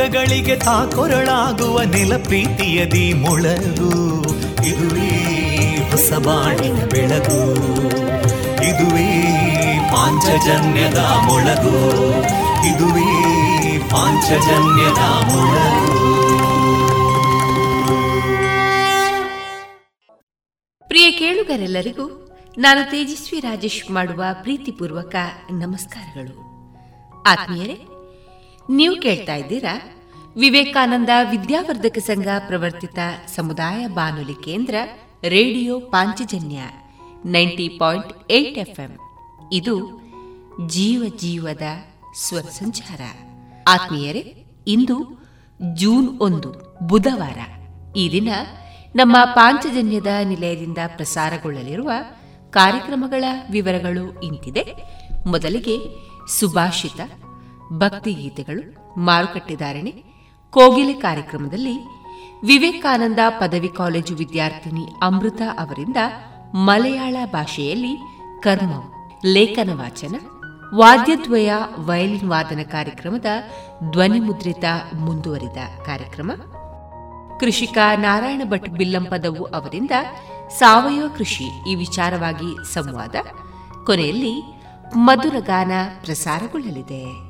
ದುಃಖಗಳಿಗೆ ತಾಕೊರಳಾಗುವ ನೆಲ ಪ್ರೀತಿಯದಿ ಮೊಳಗು. ಇದುವೇ ಹೊಸ ಬಾಣಿನ ಬೆಳಗು. ಇದುವೇ ಪಾಂಚಜನ್ಯದ ಮೊಳಗು. ಇದುವೇ ಪಾಂಚಜನ್ಯದ ಮೊಳಗು. ಪ್ರಿಯ ಕೇಳುಗರೆಲ್ಲರಿಗೂ ನಾನು ತೇಜಸ್ವಿ ರಾಜೇಶ್ ಮಾಡುವ ಪ್ರೀತಿಪೂರ್ವಕ ನಮಸ್ಕಾರಗಳು. ಆತ್ಮೀಯರೇ ನೀವು ಕೇಳ್ತಾ ಇದ್ದೀರಾ? ವಿವೇಕಾನಂದ ವಿದ್ಯಾವರ್ಧಕ ಸಂಘ ಪ್ರವರ್ತಿತ ಸಮುದಾಯ ಬಾನುಲಿ ಕೇಂದ್ರ radio Panchajanya ninety point eight ಇದು ಜೀವ ಜೀವದ ಸ್ವರ ಸಂಚಾರ ಆತ್ಮೀಯರೇ, ಇಂದು ಜೂನ್ ಒಂದು, ಬುಧವಾರ. ಈ ದಿನ ನಮ್ಮ ಪಾಂಚಜನ್ಯದ ನಿಲಯದಿಂದ ಪ್ರಸಾರಗೊಳ್ಳಲಿರುವ ಕಾರ್ಯಕ್ರಮಗಳ ವಿವರಗಳು ಇಂತಿದೆ. ಮೊದಲಿಗೆ ಸುಭಾಷಿತ. ಭಕ್ತಿಗೀತೆಗಳು ಮಾರುಕಟ್ಟೆದಾರಣೆ ಕೋಗಿಲೆ ಕಾರ್ಯಕ್ರಮದಲ್ಲಿ ವಿವೇಕಾನಂದ ಪದವಿ ಕಾಲೇಜು ವಿದ್ಯಾರ್ಥಿನಿ ಅಮೃತ ಅವರಿಂದ ಮಲಯಾಳ ಭಾಷೆಯಲ್ಲಿ ಕರ್ಮ, ಲೇಖನ ವಾಚನ, ವಾದ್ಯದ್ವಯ, ವಯಲಿನ್ ವಾದನ ಕಾರ್ಯಕ್ರಮದ ಧ್ವನಿಮುದ್ರಿತ ಮುಂದುವರಿದ ಕಾರ್ಯಕ್ರಮ, ಕೃಷಿಕ ನಾರಾಯಣ ಭಟ್ ಬಿಲ್ಲಂಪದವು ಅವರಿಂದ ಸಾವಯವ ಕೃಷಿ ಈ ವಿಚಾರವಾಗಿ ಸಂವಾದ, ಕೊನೆಯಲ್ಲಿ ಮಧುರಗಾನ ಪ್ರಸಾರಗೊಳ್ಳಲಿದೆ.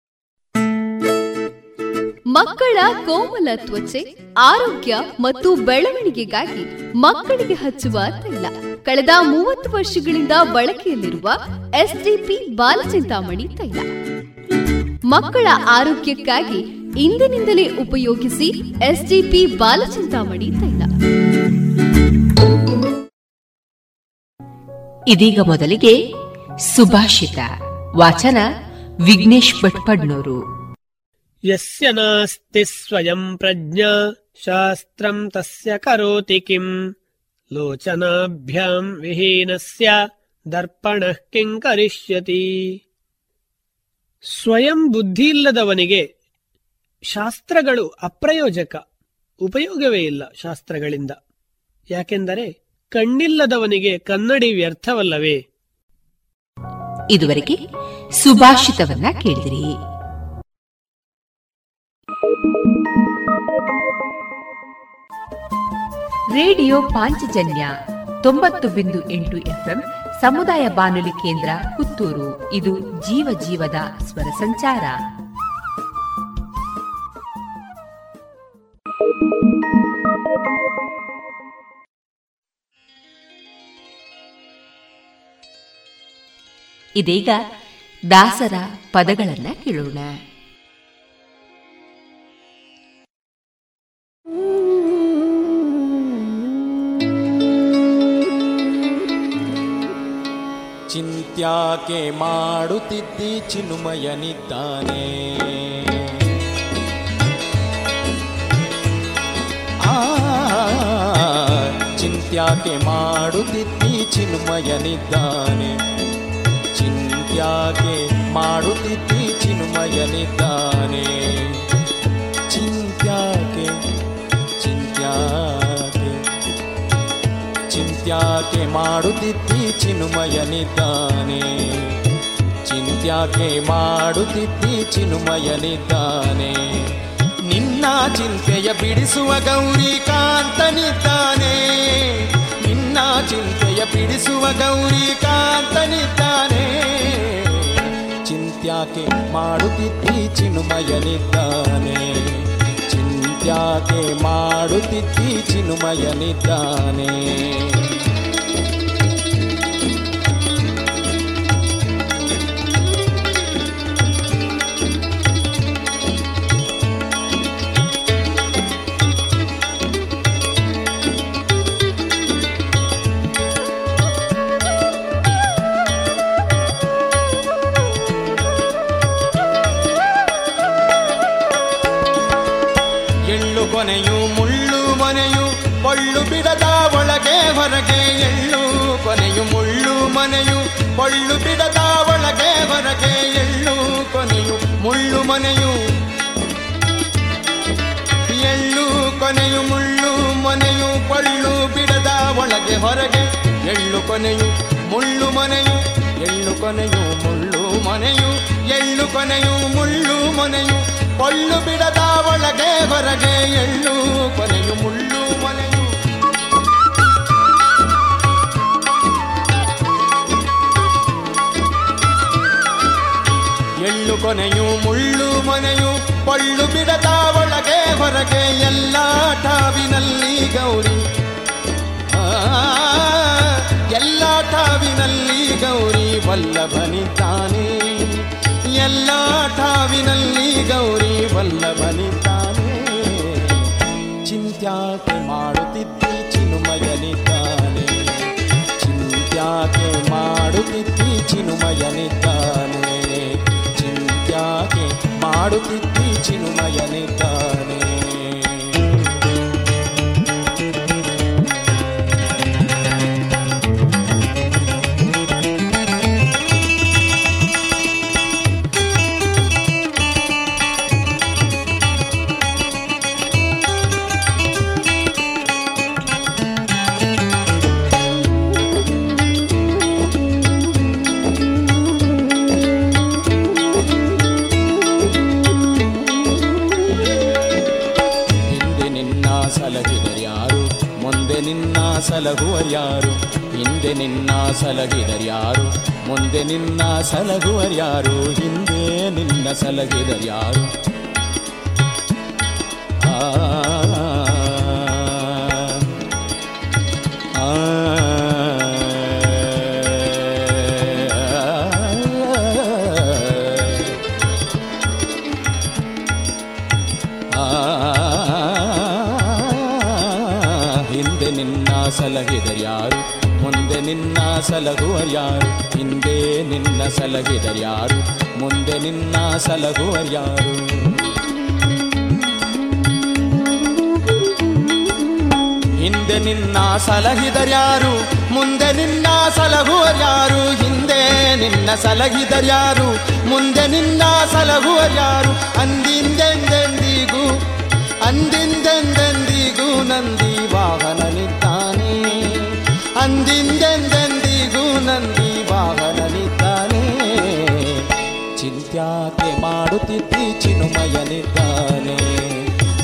ಮಕ್ಕಳ ಕೋಮಲ ತ್ವಚೆ, ಆರೋಗ್ಯ ಮತ್ತು ಬೆಳವಣಿಗೆಗಾಗಿ ಮಕ್ಕಳಿಗೆ ಹಚ್ಚುವ ತೈಲ. ಕಳೆದ ಮೂವತ್ತು ವರ್ಷಗಳಿಂದ ಬಳಕೆಯಲ್ಲಿರುವ ಎಸ್ಡಿಪಿ ಬಾಲಚಿಂತಾಮಣಿ ತೈಲ. ಮಕ್ಕಳ ಆರೋಗ್ಯಕ್ಕಾಗಿ ಇಂದಿನಿಂದಲೇ ಉಪಯೋಗಿಸಿ ಎಸ್ಡಿಪಿ ಬಾಲಚಿಂತಾಮಣಿ ತೈಲ. ಇದೀಗ ಮೊದಲಿಗೆ ಸುಭಾಷಿತ. ವಾಚನ ವಿಘ್ನೇಶ್ ಭಟ್ಪಡ್ನೂರು यस्य नास्ति स्वयम् प्रज्ञा शास्त्रम् तस्य करोति किम् लोचनाभ्याम् विहीनस्य ದರ್ಪಣಃ ಕಿಂ ಕರಿಷ್ಯತಿ ಸ್ವಯಂ ಬುದ್ಧಿ ಇಲ್ಲದವನಿಗೆ ಶಾಸ್ತ್ರಗಳು ಅಪ್ರಯೋಜಕ ಉಪಯೋಗವೇ ಇಲ್ಲ ಶಾಸ್ತ್ರಗಳಿಂದ ಯಾಕೆಂದರೆ ಕಣ್ಣಿಲ್ಲದವನಿಗೆ ಕನ್ನಡಿ ವ್ಯರ್ಥವಲ್ಲವೇ ಇದುವರೆಗೆ ಸುಭಾಷಿತವನ್ನ ಕೇಳಿದಿರಿ ರೇಡಿಯೋ ಪಾಂಚಜನ್ಯ ತೊಂಬತ್ತು ಬಿಂದು ಎಂಟು ಎಫ್ಎಂ ಸಮುದಾಯ ಬಾನುಲಿ ಕೇಂದ್ರ ಪುತ್ತೂರು. ಇದು ಜೀವ ಜೀವದ ಸ್ವರ ಸಂಚಾರ. ಇದೀಗ ದಾಸರ ಪದಗಳನ್ನ ಕೇಳೋಣ. ಚಿಂತ್ಯಾಕೆ ಮಾಡುತ್ತಿದ್ದಿ ಚಿನ್ಮಯನಿದ್ದಾನೆ? ಆ ಚಿಂತ್ಯಾಕೆ ಮಾಡುತ್ತಿದ್ದಿ ಚಿನ್ಮಯನಿದ್ದಾನೆ? ಚಿಂತ್ಯಾಕೆ ಮಾಡುತ್ತಿದ್ದಿ ಚಿನ್ಮಯನಿದ್ದಾನೆ? ಚಿಂತ್ಯಾಕೆ ಚಿಂತ್ಯಾಕೆ ಚಿಂತ್ಯಾಕೆ ಮಾಡುತ್ತಿದ್ದಿ ಚಿನ್ಮಯನಿದ್ದಾನೆ? ಚಿಂತ್ಯಾಕೆ ಮಾಡುತ್ತಿದ್ದಿ ಚಿನ್ಮಯನಿದ್ದಾನೆ? ನಿನ್ನ ಚಿಂತೆಯ ಬಿಡಿಸುವ ಗೌರಿ ಕಾಂತನಿದ್ದಾನೆ ನಿನ್ನ ಚಿಂತೆಯ ಬಿಡಿಸುವ ಗೌರಿ ಕಾಂತನಿದ್ದಾನೆ ಚಿಂತ್ಯಾಕೆ ಮಾಡುತ್ತಿದ್ದಿ ಚಿನ್ಮಯನಿದ್ದಾನೆ? ಚಿಂತ್ಯಾಕೆ ಮಾಡುತ್ತಿದ್ದಿ ಕೊನೆಯು ಮುಳ್ಳು ಮನೆಯು ಪೊಳ್ಳು ಬಿಡದ ಒಳಗೆ ಹೊರಗೆ ಎಳ್ಳು. ಕೊನೆಯು ಮುಳ್ಳು ಮನೆಯು ಪೊಳ್ಳು ಬಿಡದ ಒಳಗೆ ಹೊರಗೆ ಎಳ್ಳು. ಕೊನೆಯು ಮುಳ್ಳು ಮನೆಯು ಎಳ್ಳು. ಕೊನೆಯು ಮುಳ್ಳು ಮನೆಯು ಪೊಳ್ಳು ಬಿಡದ ಒಳಗೆ ಹೊರಗೆ ಎಳ್ಳು. ಕೊನೆಯು ಮುಳ್ಳು ಮನೆಯು ಎಳ್ಳು. ಕೊನೆಯು ಮುಳ್ಳು ಮನೆಯು, ಎಳ್ಳು ಕೊನೆಯು, ಮುಳ್ಳು ಮನೆಯು, ಪೊಳ್ಳು ಬಿಡದ ಒಳಗೆ ಹೊರಗೆ ಎಳ್ಳು ಕೊನೆಯು, ಮುಳ್ಳು ಮನೆಯು. ಎಳ್ಳು ಕೊನೆಯು, ಮುಳ್ಳು ಮನೆಯು, ಪೊಳ್ಳು ಬಿಡದ ಒಳಗೆ ಹೊರಗೆ ಎಲ್ಲ ಠಾವಿನಲ್ಲಿ ಗೌರಿ. ಎಲ್ಲ ಠಾವಿನಲ್ಲಿ ಗೌರಿ. ವಲ್ಲಭನಿದ್ದಾನೆ ಎಲ್ಲ ಠಾವಿನಲ್ಲಿ ಗೌರಿ ವಲ್ಲಭನಿದ್ದಾನೆ ಚಿಂತ್ಯಾಕೆ ಮಾಡುತ್ತಿದ್ದಿ ಚಿನುಮಯನಿದ್ದಾನೆ ಚಿಂತ್ಯಾಕೆ ಮಾಡುತ್ತಿದ್ದಿ ಚಿನುಮಯನಿದ್ದಾನೆ ಚಿಂತ್ಯಾಕೆ ಮಾಡುತ್ತಿದ್ದಿ ಚಿನುಮಯನಿದ್ದಾನೆ ಸಲಹುವರ್ಯಾರು ಹಿಂದೆ ನಿನ್ನ ಸಲಗಿದರ್ಯಾರು ಮುಂದೆ ನಿನ್ನ ಸಲಗುವರ್ಯಾರು ಹಿಂದೆ ನಿನ್ನ ಸಲಹಿದರ್ಯಾರು ನಿನ್ನ ಸಲಹುವರ್ಯಾರು ಹಿಂದೆ ನಿನ್ನ ಸಲಹಿದರ್ಯಾರು ಮುಂದೆ ನಿನ್ನ ಸಲಹುವರ್ಯಾರು ಹಿಂದೆ ನಿನ್ನ ಸಲಹಿದರ್ಯಾರು ಮುಂದೆ ನಿನ್ನ ಸಲಹುವರ್ಯಾರು ಹಿಂದೆ ನಿನ್ನ ಸಲಹಿದರ್ಯಾರು ಮುಂದೆ ನಿನ್ನ ಸಲಹುವರ್ಯಾರು ಅಂದಿಂದೆಂದೆಂದಿಗೂ ಅಂದಿಂದೆಂದೆಂದಿಗೂ ನಂದಿ ವಾಹನ ವಾಹನನಿದ್ದಾನೆ ಅಂದಿಂದೆಂದೆಂದಿಗೂ ನಂದಿ ವಾಹನನಿದ್ದಾನೆ. ಚಿಂತ್ಯಾಕೆ ಮಾಡುತ್ತಿದ್ದಿ ಚಿನುಮಯನಿದ್ದಾನೆ.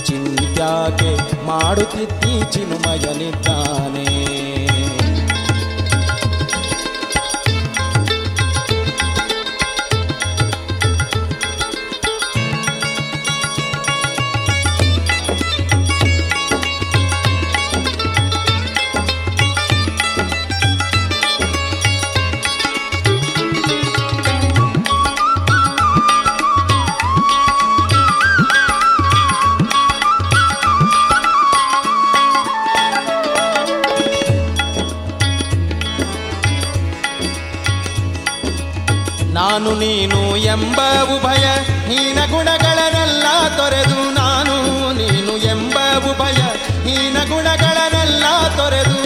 ಚಿಂತ್ಯಾಕೆ ಮಾಡುತ್ತಿದ್ದಿ ಚಿನುಮಯನಿದ್ದಾನೆ. ನಾನು ನೀನು ಎಂಬ ಉಭಯ ಹೀನ ಗುಣಗಳನ್ನೆಲ್ಲ ತೊರೆದು ನಾನು ನೀನು ಎಂಬ ಉಭಯ ಹೀನ ಗುಣಗಳನ್ನೆಲ್ಲ ತೊರೆದು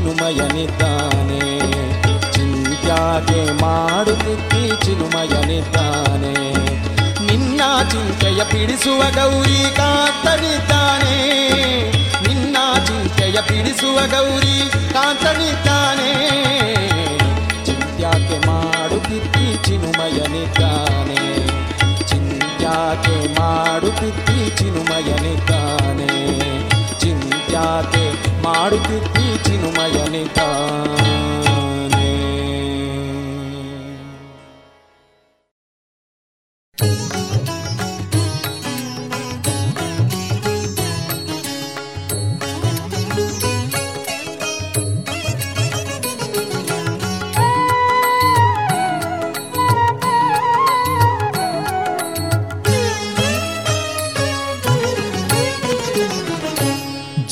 ಮಾಡುತ್ತಿದ್ದಿ ಚಿನುಮಯನಿದ್ದಾನೆ. ಚಿಂತ್ಯಾಕೆ ಮಾಡುತ್ತಿದ್ದಿ ಚಿನುಮಯನಿದ್ದಾನೆ. ನಿನ್ನ ಚಿಂತೆಯ ಬಿಡಿಸುವ ಗೌರಿ ಕಾಂತನಿದ್ದಾನೆ. ನಿನ್ನ ಚಿಂತೆಯ ಬಿಡಿಸುವ ಗೌರಿ ಕಾಂತನಿದ್ದಾನೆ. ಚಿಂತ್ಯಾಕೆ ಮಾಡುತ್ತಿದ್ದಿ ಚಿನುಮಯನಿದ್ದಾನೆ. ಚಿಂತ್ಯಾಕೆ ಮಾಡುತ್ತಿದ್ದಿ ಚಿನುಮಯನಿದ್ದಾನೆ. ಚಿಂತ್ಯಾಕೆ ಮಾಡುತ್ತಿದ್ದಿ ಚಿನುಮಯನಿದ್ದಾನೆ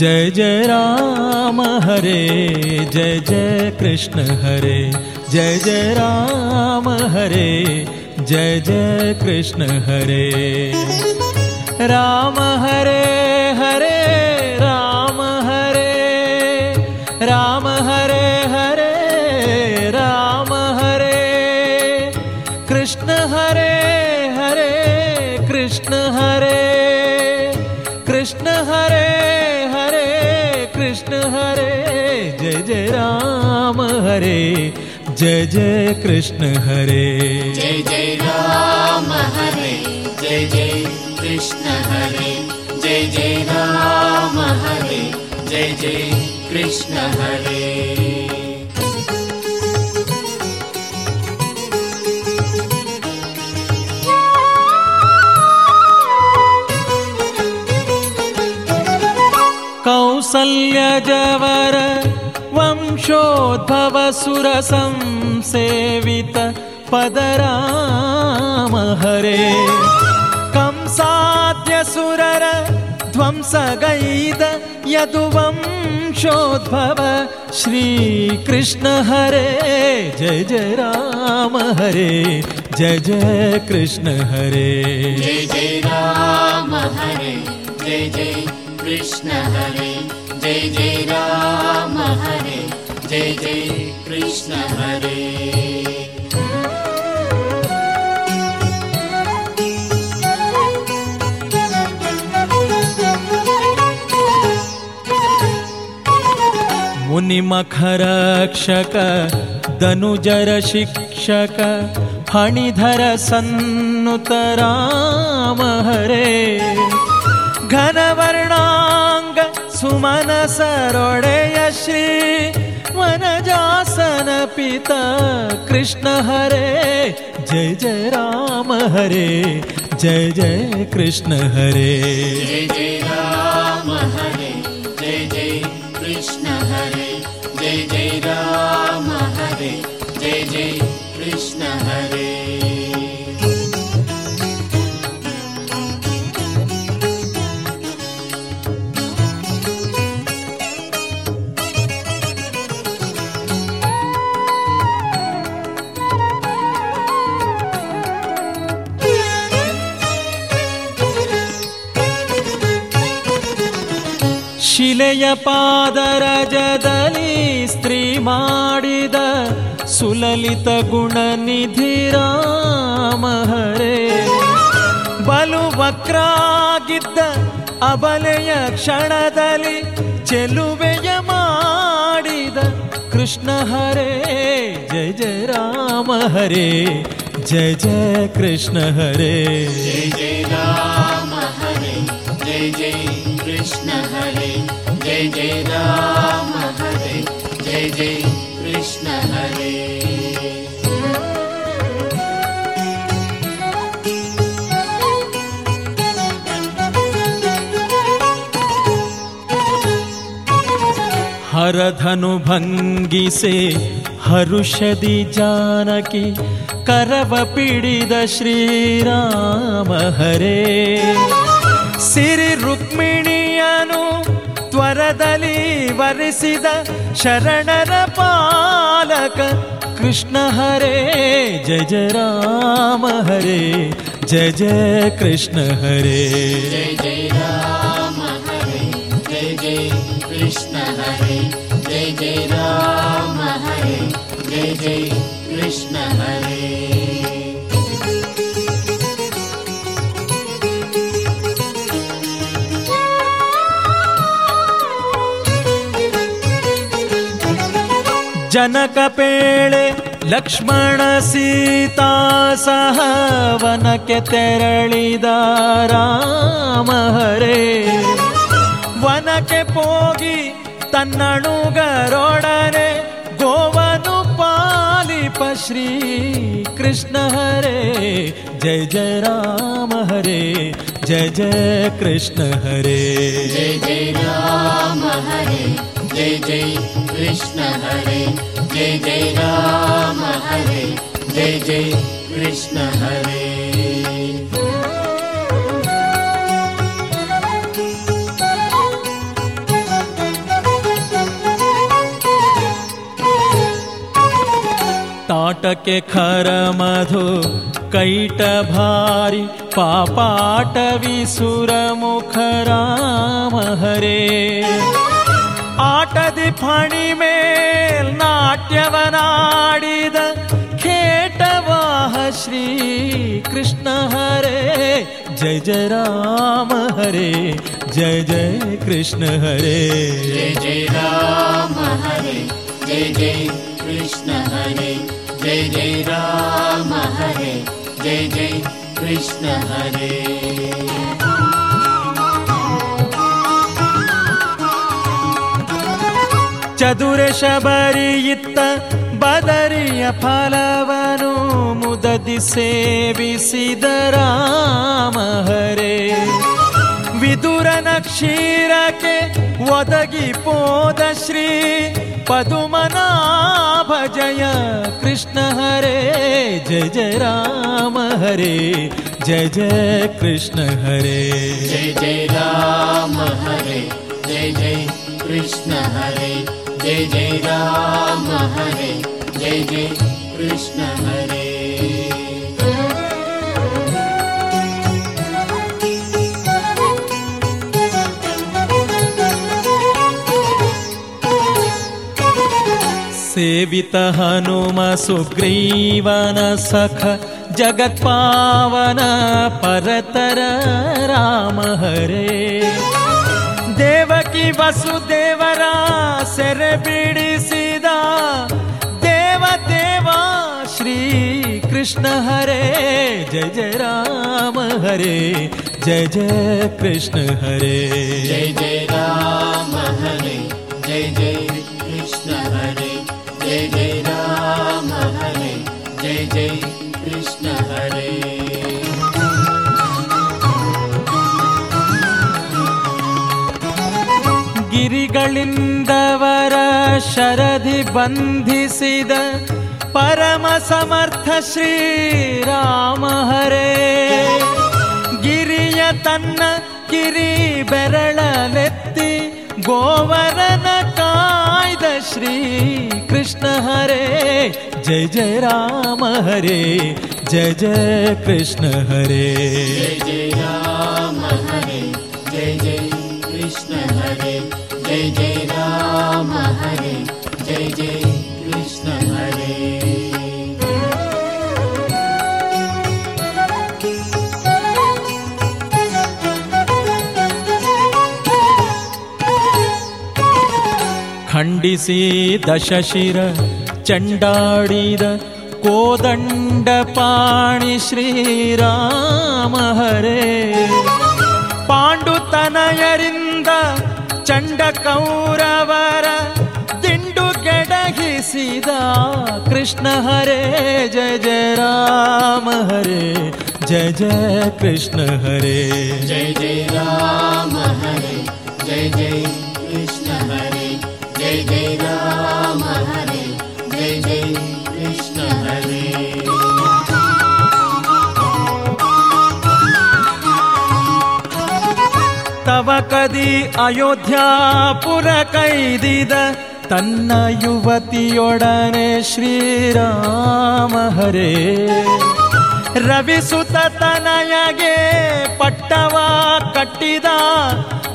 जय जय राम हरे जय जय कृष्ण हरे जय जय राम हरे जय जय कृष्ण हरे। राम हरे जय राम हरे जय जय कृष्ण हरे। जय जय राम हरे जय जय कृष्ण हरे। जय जय राम हरे जय जय कृष्ण हरे। कौसल्य कौसल्यजवर वंशोद्भव सुरसंसेवित पदराम हरे। कंसाद्यसुरर ध्वंसगैद यदुवंशोद्भव श्रीकृष्ण हरे। जय जय राम हरे। जय जय कृष्ण हरे। जय जय राम हरे। जय जय कृष्ण हरे। जय जय राम हरे जय जय कृष्ण हरे। मुनिमखरक्षक दनुजर शिक्षक फणिधर सन्नुत राम हरे। घनवर्णाङ्ग सुमन सरोडय श्री वनजासन पिता, कृष्ण हरे, जय जय राम हरे, जय जय कृष्ण हरे। जय जय राम हरे। ನಿನ್ನೆಯ ಪಾದರಜದಲ್ಲಿ ಸ್ತ್ರೀ ಮಾಡಿದ ಸುಲಲಿತ ಗುಣ ನಿಧಿ ರಾಮ ಹರೇ ಬಲು ವಕ್ರಾಗಿದ್ದ ಅಬಲೆಯ ಕ್ಷಣದಲ್ಲಿ ಚೆಲುವೆಯ ಮಾಡಿದ ಕೃಷ್ಣ ಹರೇ, ಜಯ ಜಯ ರಾಮ ಹರೇ ಜಯ ಜಯ ಕೃಷ್ಣ ಹರೇ. ಜಯ ಜಯ धनु भंगी से हरुषदि जानकी करव पीड़ित श्रीराम हरे। सिरी रुक्मिणियनु त्वरदली वरिसिद शरणर पालक। कृष्ण हरे, जय जय राम हरे, जय जय कृष्ण हरे। जय जय राम। राम हरे जय जय कृष्ण हरे ಜನಕ ಪೇಳೆ ಲಕ್ಷ್ಮಣ ಸೀತಾ ಸಹ ವನಕ್ಕೆ ತೆರಳಿದ ರಾಮ ಹರೇ ವನಕ್ಕೆ ಹೋಗಿ गरोडरे गोवनुपालिपश्री कृष्ण हरे जय जय राम हरे जय जय कृष्ण हरे जय जय राम हरे जय जय कृष्ण हरे जय जय राम हरे जय जय कृष्ण हरे पाटक खर मधु, कैट भारी, पापाट विसुर मुख राम हरे। आटद फणि मेल नाट्यवनाडिद खेटवाह श्री कृष्ण हरे। जय जय राम हरे, जय जय कृष्ण हरे। जय जय राम हरे, जय जय कृष्ण हरे। जय जय राम हरे जय जय कृष्ण हरे ಚದುರ ಶಬರಿಯಿತ್ತ ಬದರಿಯ ಫಲವನು ಮುದದಿ ಸೇವಿಸಿದ ರಾಮ ಹರೇ ವಿದುರನ ಕ್ಷೀರಕ್ಕೆ वदगिपोद श्री पदुमना भजय कृष्ण हरे जय जय राम हरे जय जय कृष्ण हरे। जय जय राम हरे जय जय कृष्ण हरे जय जय राम हरे जय जय कृष्ण हरे। सेवित हनुम सुग्रीवन सख जगत्पावन परतर राम हरे। देवकी वसुदेवरा सिर सीधा। देव देवा श्री कृष्ण हरे। जय जय राम हरे। जय जय कृष्ण हरे। जय जय राम। जय जय राम हरे जय जय कृष्ण हरे ಗಿರಿಗಳಿಂದವರ ಶರಧಿ ಬಂಧಿಸಿದ ಪರಮ ಸಮರ್ಥ ಶ್ರೀರಾಮ ಹರೇ ಗಿರಿಯ ತನ್ನ ಕಿರಿ ಬೆರಳಲೆತ್ತಿ ಗೋವರನ ಕಾಯ್ದ ಶ್ರೀ कृष्ण हरे, जय जय राम हरे, जय जय कृष्ण हरे। जय जय राम हरे, जय जय कृष्ण हरे, जय जय राम हरे। ಖಂಡಿಸಿ ದಶಶಿರ ಚಂಡಾಡಿದ ಕೋದಂಡ ಪಾಣಿ ಶ್ರೀರಾಮ ಹರೇ ಪಾಂಡುತನಯರಿಂದ ಚಂಡ ಕೌರವರ ದಿಂಡು ಕೆಡಗಿಸಿದ ಕೃಷ್ಣ ಹರೇ ಜಯ ಜಯ ರಾಮ ಹರೇ ಜಯ ಜಯ ಕೃಷ್ಣ ಹರೇ जय जय राम हरे जय जय कृष्ण हरे जय जय राम हरे जय जय कृष्ण हरे। तव कदि अयोध्यापुर कैदिद तन्न युवतियोडने श्रीराम हरे। ರವಿಸುತ ತನಯಗೆ ಪಟ್ಟವ ಕಟ್ಟಿದ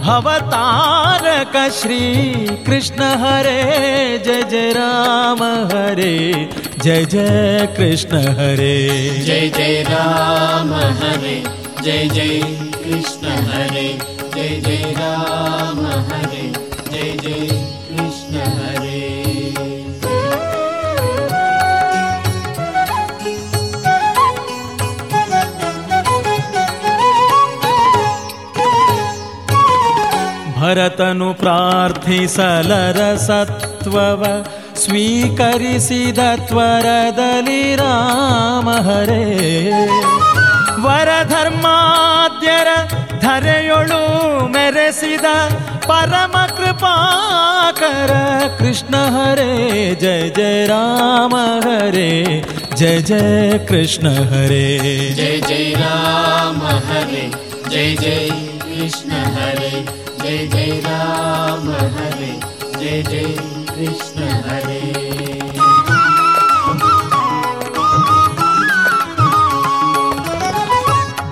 ಭವತಾರಕ ಶ್ರೀ ಕೃಷ್ಣ ಹರೇ, ಜಯ ಜಯ ರಾಮ ಹರೇ, ಜಯ ಜಯ ಕೃಷ್ಣ ಹರೇ. ಜಯ ಜಯ ರಾಮ ಹರೇ, ಜಯ ಜಯ ಕೃಷ್ಣ ಹರೇ, ಜಯ ಜಯ ರಾಮ ಹರೇ. ಭರತನು ಪ್ರಾರ್ಥಿಸಲರ ಸತ್ವವ ಸ್ವೀಕರಿಸಿದ ತ್ವರದಲ್ಲಿ ರಾಮ ಹರೇ ವರಧರ್ಮಾದ್ಯರ ಧರೆಯೊಳು ಮೆರೆಸಿದ ಪರಮ ಕೃಪಾಕರ ಕೃಷ್ಣ ಹರೇ ಜಯ ಜಯ ರಾಮ ಹರೇ ಜಯ ಜಯ ಕೃಷ್ಣ ಹರೇ जय जय राम हरे जय जय कृष्ण हरे जय जय राम हरे जय जय कृष्ण हरे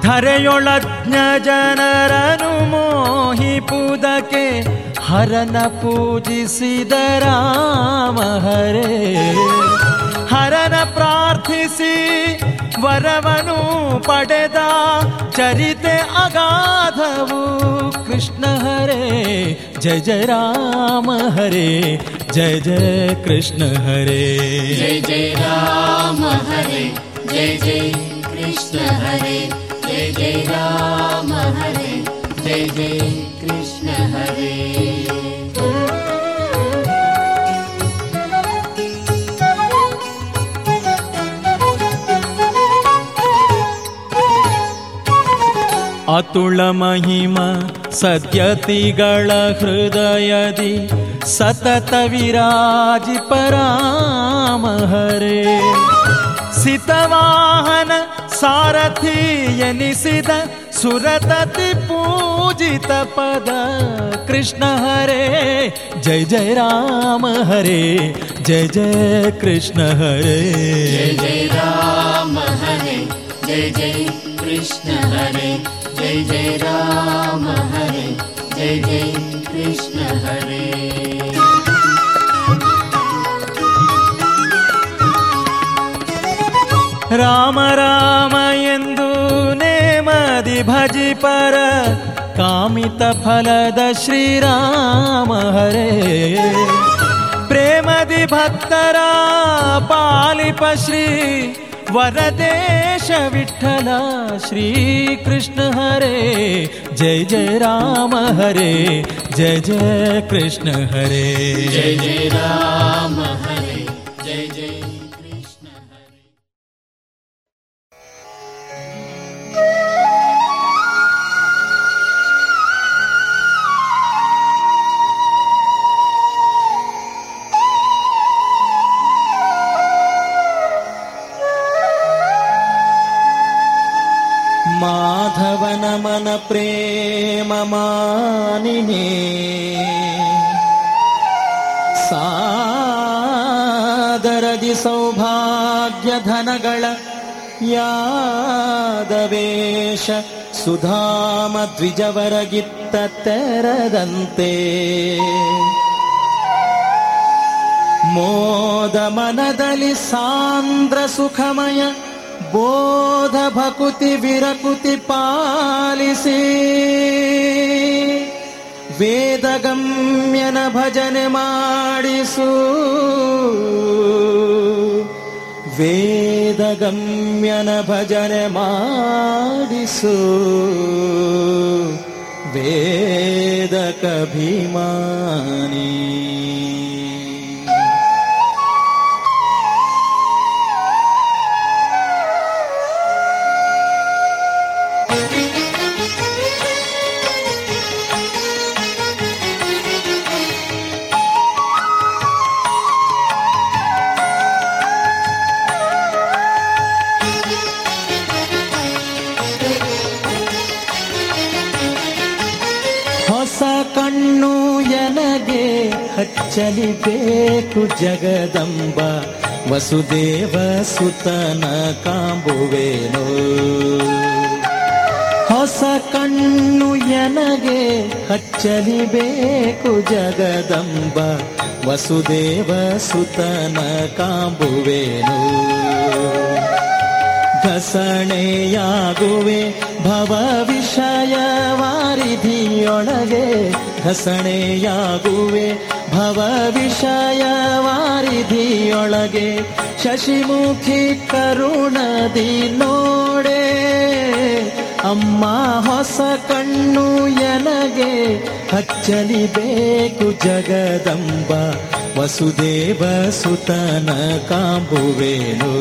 ಧರೆಯೊಳಜ್ಞ ಜನರನು ಮೋಹಿಪುದಕ್ಕೆ ಹರನ ಪೂಜಿಸಿದ ರಾಮ ಹರೇ हरण प्रार्थिसी वरवनु पड़ेदा, चरिते अगाधवु। कृष्ण हरे, जय जय राम हरे, जय जय कृष्ण हरे। जय जय राम हरे, जय जय कृष्ण हरे, जय जय राम हरे, जय जय कृष्ण हरे। ಅತುಳ ಮಹಿಮ ಸದ್ಯತಿಗಳ ಹೃದಯದಿ ಸತತ ವಿರಾಜಿ ಪರಾಮ ಹರೇ ಸಿತವಾಹನ ಸಾರಥಿ ಎನಿಸಿದ ಸುರತತಿ ಪೂಜಿತ ಪದ ಕೃಷ್ಣ ಹರೇ ಜಯ ಜಯ ರಾಮ ಹರೇ ಜಯ ಜಯ ಕೃಷ್ಣ ಹರೇ जय जय राम हरे जय जय कृष्ण हरे जय जय राम हरे जय जय कृष्ण हरे। राम राम इन्दु नेमदि भजि पर कामितफलद श्रीराम हरे। प्रेमदि भक्तरा पालिप श्री वरदेश विठ्ठला, श्रीकृष्ण हरे। जय जय राम हरे। जय जय कृष्ण हरे। जय जय राम हरे। ಮಾಧವನ ಮನ ಪ್ರೇಮ ಮಾನಿ ಸಾದರದಿ ಸೌಭಾಗ್ಯ ಧನಗಳ ಯಾದವೇಶ ಸುಧಾಮ ದ್ವಿಜವರಗಿತ್ತ ತೆರದಂತೆ. ಮೋದ ಮನದಲ್ಲಿ ಸಾಂದ್ರ ಸುಖಮಯ बोध भकुति विरकृति पालिसि। वेदगम्यन भजन माडिषु वेदगम्यन भजन मारिसु वेद ಚಲಿಬೇಕು ಜಗದಂಬ ವಸುದೇವ ಸುತನ ಕಾಂಬುವೇನು. ಹೊಸ ಕಣ್ಣು ಎನಗೆ ಹಚ್ಚಲಿಬೇಕು ಜಗದಂಬ ವಸುದೇವ ಸುತನ ಕಾಂಬುವೇನು. ಘಸಣೆಯಾಗುವೆ ಭವ ವಿಷಯ ವಾರಿಧಿಯೊಳಗೆ ಘಸಣೆಯಾಗುವೆ ಭವ ವಿಷಯ ವಾರಿಧಿಯೊಳಗೆ ಶಶಿಮುಖಿ ಕರುಣದಿ ನೋಡೆ. ಅಮ್ಮ ಹೊಸ ಕಣ್ಣು ಎನಗೆ ಹಚ್ಚಲಿಬೇಕು ಜಗದಂಬ ವಸುದೇವ ಸುತನ ಕಾಂಬುವೇನು.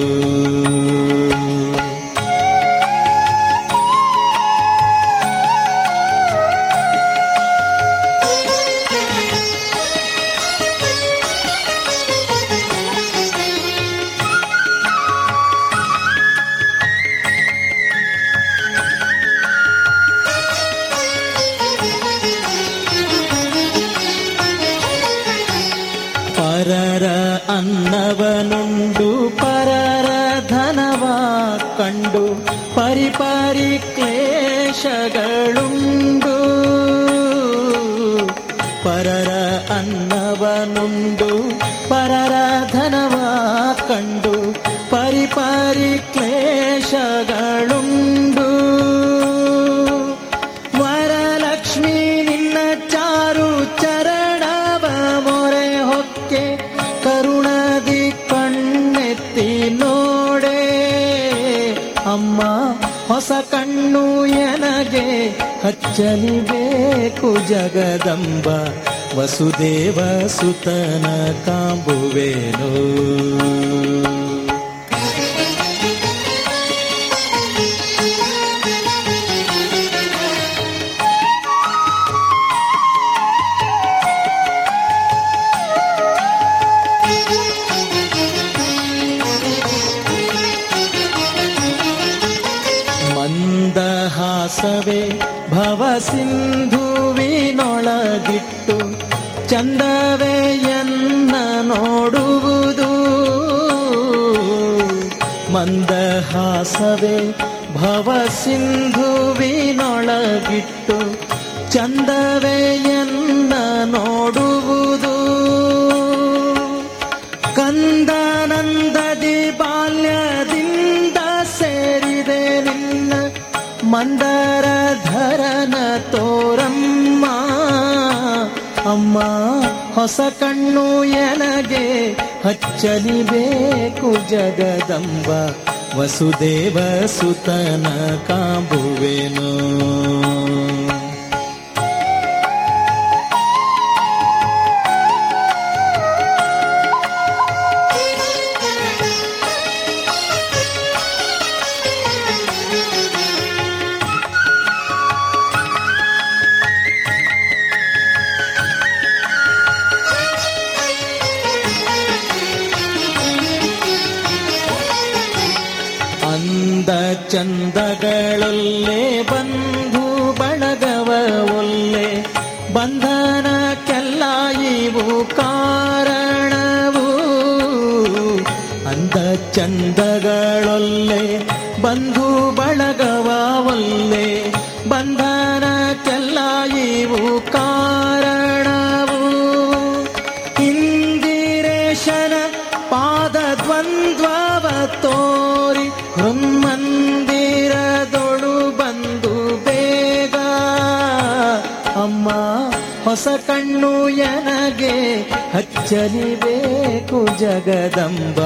ಹಚ್ಚಲಿಬೇಕು ಜಗದಂಬ,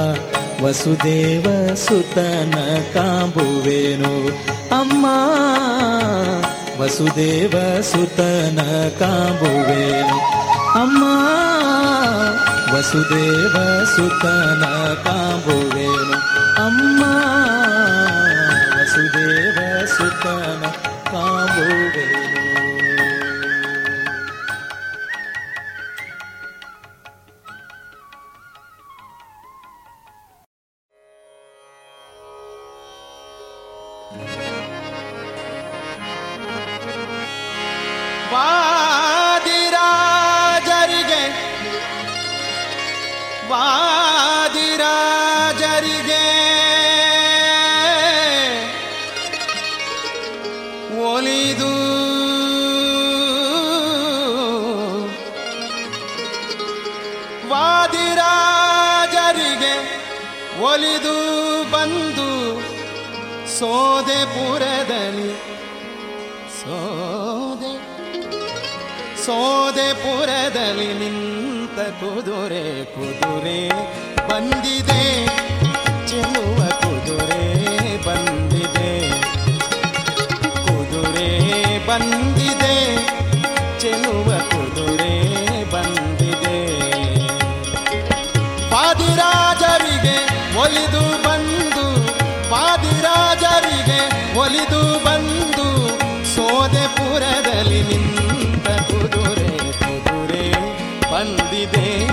ವಸುದೇವ ಸುತನ ಕಾಂಬುವೇನು. ಅಮ್ಮ, ವಸುದೇವ ಸುತನ ಕಾಂಬುವೇನು. ಅಮ್ಮ, ವಸುದೇವ ಸುತನ ಕಾಂಬುವೇನು. ಅಮ್ಮ, ವಸುದೇವ ಸುತನ ಸೋದೆಪುರದಲ್ಲಿ ಸೋದೆ ಸೋದೆ ಪುರದಲ್ಲಿ ನಿಂತ ಕುದುರೆ ಕುದುರೆ ಬಂದಿದೆ ಚೆಲುವ ಒಲಿದು ಬಂದು ಸೋದೆಪುರದಲ್ಲಿ ನಿಂತ ಕುದುರೆ ಕುದುರೆ ಬಂದಿದೆ.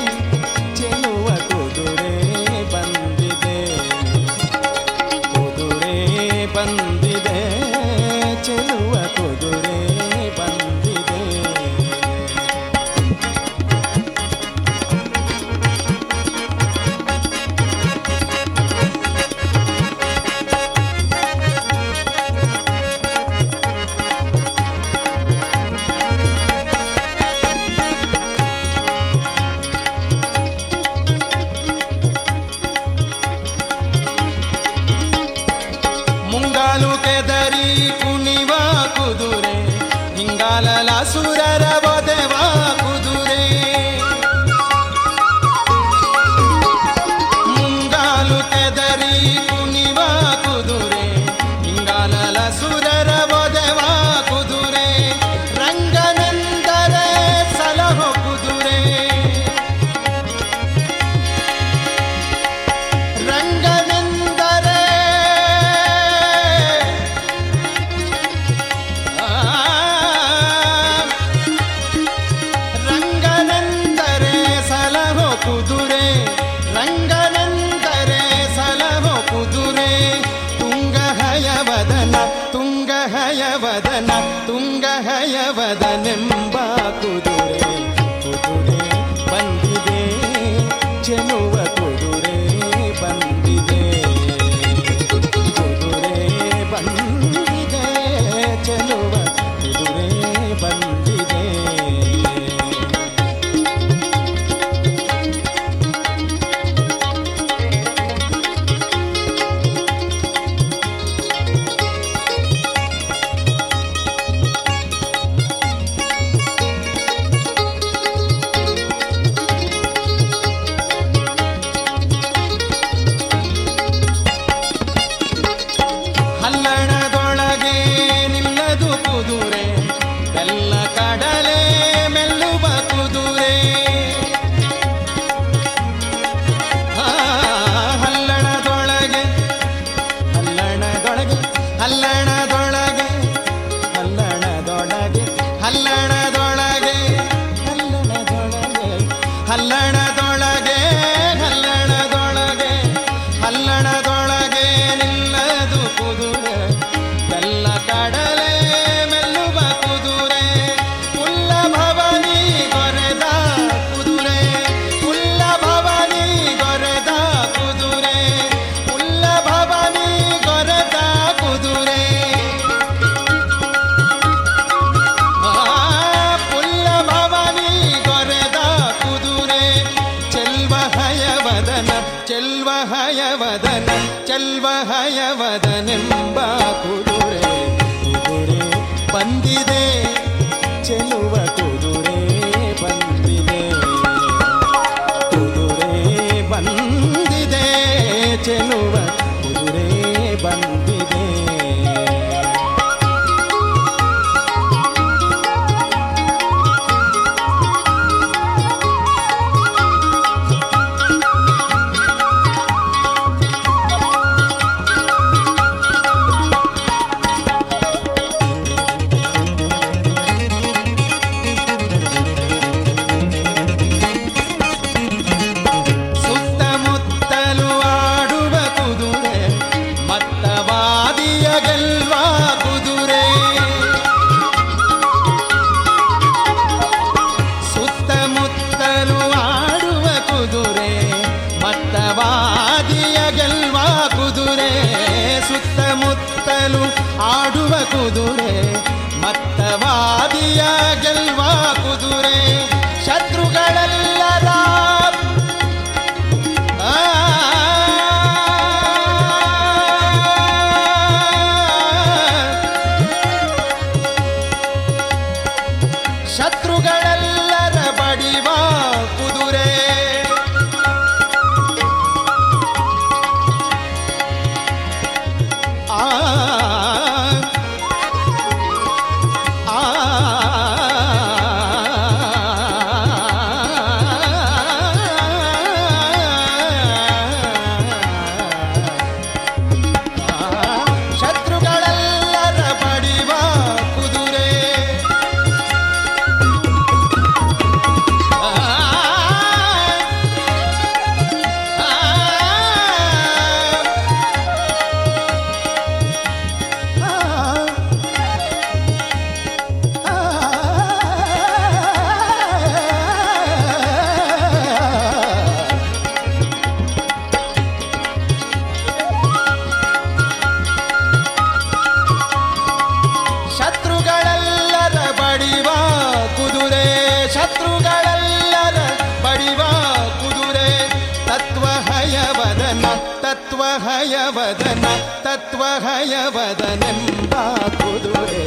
ಹಯವದನ ತತ್ವ ಹಯವದನೆಂಬ ಕುದುರೆ.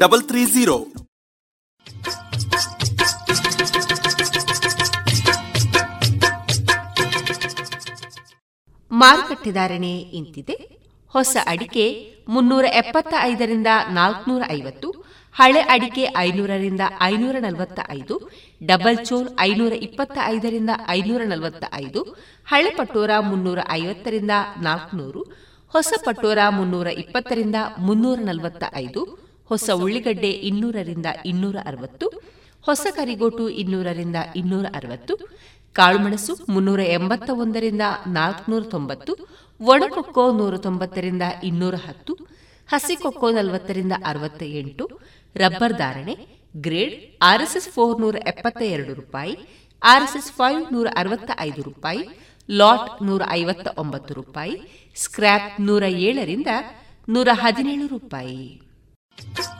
double three zero ಮಾರುಕಟ್ಟೆ ಧಾರಣೆ ಇಂತಿದೆ. ಹೊಸ ಅಡಿಕೆ ಮುನ್ನೂರ ಎಪ್ಪತ್ತ ಐದರಿಂದ ನಾಲ್ಕನೂರ ಐವತ್ತು, ಹಳೆ ಅಡಿಕೆ ಐನೂರರಿಂದ ಐನೂರ ನಲವತ್ತ ಐದು ಡಬಲ್ ಚೋಲ್ ಐನೂರ ಇಪ್ಪತ್ತ ಐದರಿಂದ ಐನೂರ ನಲವತ್ತ ಐದು ಹಳೆ ಪಟೋರ ಮುನ್ನೂರ ಐವತ್ತರಿಂದ ನಾಲ್ಕುನೂರು, ಹೊಸ ಪಟೋರ ಮುನ್ನೂರ ಇಪ್ಪತ್ತರಿಂದ ಮುನ್ನೂರ ನಲವತ್ತ ಐದು ಹೊಸ ಉಳ್ಳಿಗಡ್ಡೆ ಇನ್ನೂರರಿಂದ ಇನ್ನೂರ ಅರವತ್ತು ಹೊಸ ಕರಿಗೋಟು ಇನ್ನೂರರಿಂದ ಇನ್ನೂರ ಅರವತ್ತು ಕಾಳುಮೆಣಸು ಮುನ್ನೂರ ಎಂಬತ್ತ ಒಂದರಿಂದ ನಾಲ್ಕುನೂರ ತೊಂಬತ್ತು ಒಣಕೊಕ್ಕೋ ನೂರ ತೊಂಬತ್ತರಿಂದ ಇನ್ನೂರ ಹತ್ತು ಹಸಿಕೊಕ್ಕೋ ನಲವತ್ತರಿಂದ ಅರವತ್ತ ಎಂಟು ರಬ್ಬರ್ ಧಾರಣೆ, ಗ್ರೇಡ್ ಆರ್ಎಸ್ಎಸ್ ಫೋರ್ ನೂರ ಎಪ್ಪತ್ತ ಎರಡು ರೂಪಾಯಿ, ಆರ್ಎಸ್ಎಸ್ ಫೈವ್ ನೂರ ಅರವತ್ತ ಐದು ರೂಪಾಯಿ, ಲಾಟ್ ನೂರ ಐವತ್ತ ಒಂಬತ್ತು ರೂಪಾಯಿ, ಸ್ಕ್ರ್ಯಾಪ್ ನೂರ ಏಳರಿಂದ ನೂರ ಹದಿನೇಳು ರೂಪಾಯಿ. Thank you.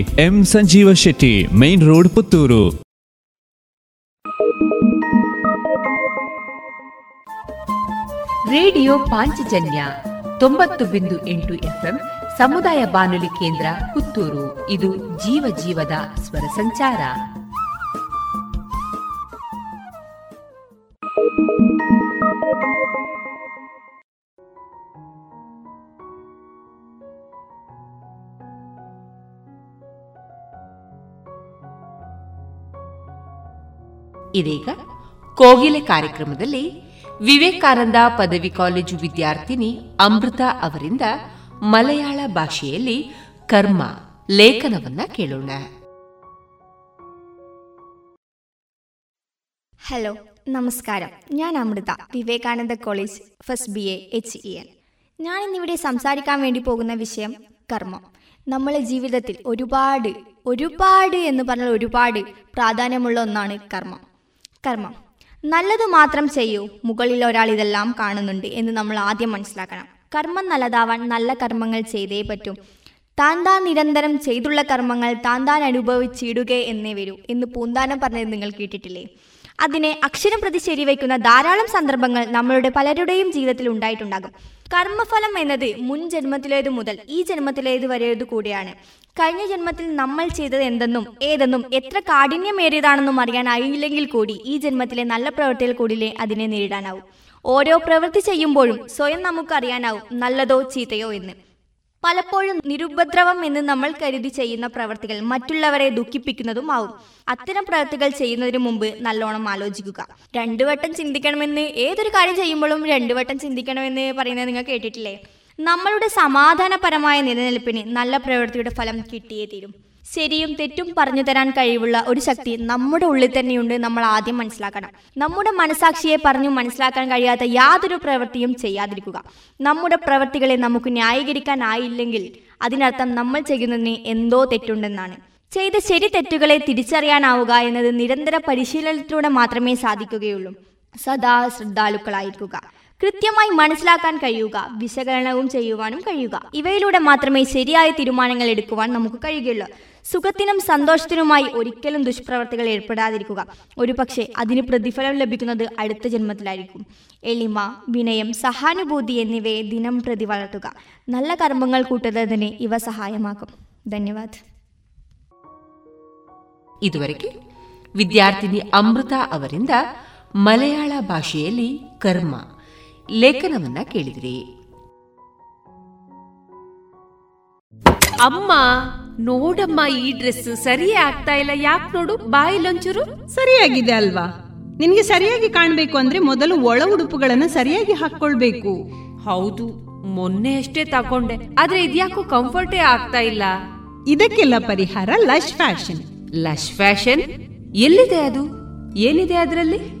M Sanjeeva Shetty, main road Puttur. Radio Panchajanya ತೊಂಬತ್ತು ಬಿಂದು ಎಂಟು ಎಫ್ಎಂ ಸಮುದಾಯ ಬಾನುಲಿ ಕೇಂದ್ರ ಪುತ್ತೂರು. ಇದು ಜೀವ ಜೀವದ ಸ್ವರ ಸಂಚಾರ. ಇದೀಗ ಕೋಗಿಲೆ ಕಾರ್ಯಕ್ರಮದಲ್ಲಿ ವಿವೇಕಾನಂದ ಪದವಿ ಕಾಲೇಜು ವಿದ್ಯಾರ್ಥಿನಿ ಅಮೃತ ಅವರಿಂದ ಮಲಯಾಳ ಭಾಷೆಯಲ್ಲಿ ಕರ್ಮ ಲೇಖನವನ್ನ ಕೇಳೋಣ ഹലോ നമസ്കാരം ഞാൻ Amrita Vivekananda college first B A H E N ഞാൻ ഇന്നിവിടെ സംസാരിക്കാൻ വേണ്ടി പോകുന്ന വിഷയം കർമ്മം നമ്മളെ ജീവിതത്തിൽ ഒരുപാട് ഒരുപാട് എന്ന് പറഞ്ഞാൽ ഒരുപാട് പ്രാധാന്യമുള്ള ഒന്നാണ് കർമ്മം കർമ്മം. നല്ലത് മാത്രം ചെയ്യൂ. മുകളിൽ ഒരാൾ ഇതെല്ലാം കാണുന്നുണ്ട് എന്ന് നമ്മൾ ആദ്യം മനസ്സിലാക്കണം. കർമ്മം നല്ലതാവാൻ നല്ല കർമ്മങ്ങൾ ചെയ്തേ പറ്റൂ. താൻ താൻ നിരന്തരം ചെയ്തുള്ള കർമ്മങ്ങൾ താൻ താൻ അനുഭവിച്ചിടുക എന്നേ വരൂ എന്ന് പൂന്താനം പറഞ്ഞത് നിങ്ങൾ കേട്ടിട്ടില്ലേ? അതിനെ അക്ഷരം പ്രതി ശരിവയ്ക്കുന്ന ധാരാളം സന്ദർഭങ്ങൾ നമ്മളുടെ പലരുടെയും ജീവിതത്തിൽ ഉണ്ടായിട്ടുണ്ടാകും. കർമ്മഫലം എന്നത് മുൻ ജന്മത്തിലേതു മുതൽ ഈ ജന്മത്തിലേതു വരെയത് കൂടിയാണ് കഴിഞ്ഞ ജന്മത്തിൽ നമ്മൾ ചെയ്തത് എന്തെന്നും ഏതെന്നും എത്ര കാഠിന്യമേറിയതാണെന്നും അറിയാനായില്ലെങ്കിൽ കൂടി ഈ ജന്മത്തിലെ നല്ല പ്രവൃത്തികൾ കൂടിയേ അതിനെ നേരിടാനാവും. ഓരോ പ്രവൃത്തി ചെയ്യുമ്പോഴും സ്വയം നമുക്കറിയാനാവും നല്ലതോ ചീത്തയോ എന്ന്. പലപ്പോഴും നിരുപദ്രവം എന്ന് നമ്മൾ കരുതി ചെയ്യുന്ന പ്രവർത്തികൾ മറ്റുള്ളവരെ ദുഃഖിപ്പിക്കുന്നതും ആവും. അത്തരം പ്രവൃത്തികൾ ചെയ്യുന്നതിന് മുമ്പ് നല്ലോണം ആലോചിക്കുക. രണ്ടു വട്ടം ചിന്തിക്കണമെന്ന് ഏതൊരു കാര്യം ചെയ്യുമ്പോഴും രണ്ടു വട്ടം ചിന്തിക്കണമെന്ന് പറയുന്നത് നിങ്ങൾ കേട്ടിട്ടില്ലേ? നമ്മളുടെ സമാധാനപരമായ നിലനിൽപ്പിന് നല്ല പ്രവൃത്തിയുടെ ഫലം കിട്ടിയേ തീരും. ശരിയും തെറ്റും പറഞ്ഞു തരാൻ കഴിവുള്ള ഒരു ശക്തി നമ്മുടെ ഉള്ളിൽ തന്നെയുണ്ട് നമ്മൾ ആദ്യം മനസ്സിലാക്കണം. നമ്മുടെ മനസാക്ഷിയെ പറഞ്ഞു മനസ്സിലാക്കാൻ കഴിയാത്ത യാതൊരു പ്രവൃത്തിയും ചെയ്യാതിരിക്കുക. നമ്മുടെ പ്രവൃത്തികളെ നമുക്ക് ന്യായീകരിക്കാനായില്ലെങ്കിൽ അതിനർത്ഥം നമ്മൾ ചെയ്യുന്നതിന് എന്തോ തെറ്റുണ്ടെന്നാണ്. ചെയ്ത ശരി തെറ്റുകളെ തിരിച്ചറിയാനാവുക എന്നത് നിരന്തര പരിശീലനത്തിലൂടെ മാത്രമേ സാധിക്കുകയുള്ളൂ. സദാ ശ്രദ്ധാലുക്കളായിരിക്കുക. കൃത്യമായി മനസ്സിലാക്കാൻ കഴിയുക വിശകലനവും ചെയ്യുവാനും കഴിയുക ഇവയിലൂടെ മാത്രമേ ശരിയായ തീരുമാനങ്ങൾ എടുക്കുവാൻ നമുക്ക് കഴിയുകയുള്ളൂ സുഖത്തിനും സന്തോഷത്തിനുമായി ഒരിക്കലും ദുഷ്പ്രവർത്തികൾ ഏർപ്പെടാതിരിക്കുക ഒരു പക്ഷേ അതിന് പ്രതിഫലം ലഭിക്കുന്നത് അടുത്ത ജന്മത്തിലായിരിക്കും എളിമ വിനയം സഹാനുഭൂതി എന്നിവയെ ദിനം പ്രതി വളർത്തുക നല്ല കർമ്മങ്ങൾ കൂട്ടുന്നതിന് ഇവ സഹായമാക്കും ധന്യവാദ് ಇದುವರೆಗೆ ವಿದ್ಯಾರ್ಥಿನಿ ಅಮೃತ ಅವರಿಂದ ಮಲಯಾಳ ಭಾಷೆಯಲ್ಲಿ ಕರ್ಮ ಲೇಖನವನ್ನ ಕೇಳಿದ್ರಿ. ಅಮ್ಮ ನೋಡಮ್ಮ ಈ ಡ್ರೆಸ್ ಸರಿಯೇ ಆಗ್ತಾ ಇಲ್ಲ. ಯಾಕೆ ನೋಡು ಬಾಯಿಲೊಂಚೂರು ಸರಿಯಾಗಿದೆ ಅಲ್ವಾ? ನಿನ್ಗೆ ಸರಿಯಾಗಿ ಕಾಣ್ಬೇಕು ಅಂದ್ರೆ ಮೊದಲು ಒಳ ಉಡುಪುಗಳನ್ನ ಸರಿಯಾಗಿ ಹಾಕೊಳ್ಬೇಕು ಹೌದು ಮೊನ್ನೆ ಅಷ್ಟೇ ತಕೊಂಡೆ ಆದ್ರೆ ಇದ್ಯಾಕೋ ಕಂಫರ್ಟೇ ಆಗ್ತಾ ಇಲ್ಲ. ಇದಕ್ಕೆಲ್ಲ ಪರಿಹಾರ ಲಶ್ ಫ್ಯಾಷನ್. Lush fashion? ಎಲ್ಲಿದೆ ಅದು? ಏನಿದೆ ಅದರಲ್ಲಿ?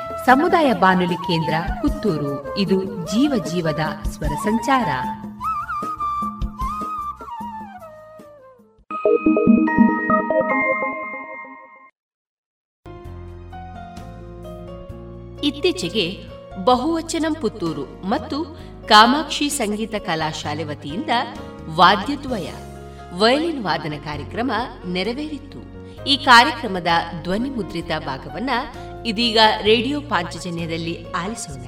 ಸಮುದಾಯ ಬಾನುಲಿ ಕೇಂದ್ರ ಪುತ್ತೂರು. ಇದು ಜೀವ ಜೀವದ ಸ್ವರ ಸಂಚಾರ. ಇತ್ತೀಚೆಗೆ ಬಹುವಚನಂ ಪುತ್ತೂರು ಮತ್ತು ಕಾಮಾಕ್ಷಿ ಸಂಗೀತ ಕಲಾಶಾಲೆ ವತಿಯಿಂದ ವಾದ್ಯದ್ವಯ, ವಯಲಿನ್ ವಾದನ ಕಾರ್ಯಕ್ರಮ ನೆರವೇರಿತ್ತು. ಈ ಕಾರ್ಯಕ್ರಮದ ಧ್ವನಿ ಮುದ್ರಿತ ಭಾಗವನ್ನ ಇದೀಗ ರೇಡಿಯೋ ಪಾಂಚಜನ್ಯದಲ್ಲಿ ಆಲಿಸೋಣ.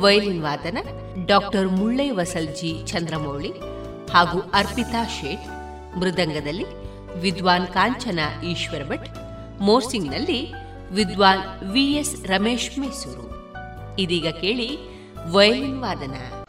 ವೈಲಿನ್ ವಾದನ, ಡಾಕ್ಟರ್ ಮುಳ್ಳೈ ವಸಲ್ಜಿ ಚಂದ್ರಮೌಳಿ ಹಾಗೂ ಅರ್ಪಿತಾ ಶೇಟ್, ಮೃದಂಗದಲ್ಲಿ ವಿದ್ವಾನ್ ಕಾಂಚನ ಈಶ್ವರ ಭಟ್, ಮೋರ್ಸಿಂಗ್ನಲ್ಲಿ ವಿದ್ವಾನ್ ವಿಎಸ್ ರಮೇಶ್ ಮೈಸೂರು. ಇದೀಗ ಕೇಳಿ ವೈಲಿನ್ ವಾದನ.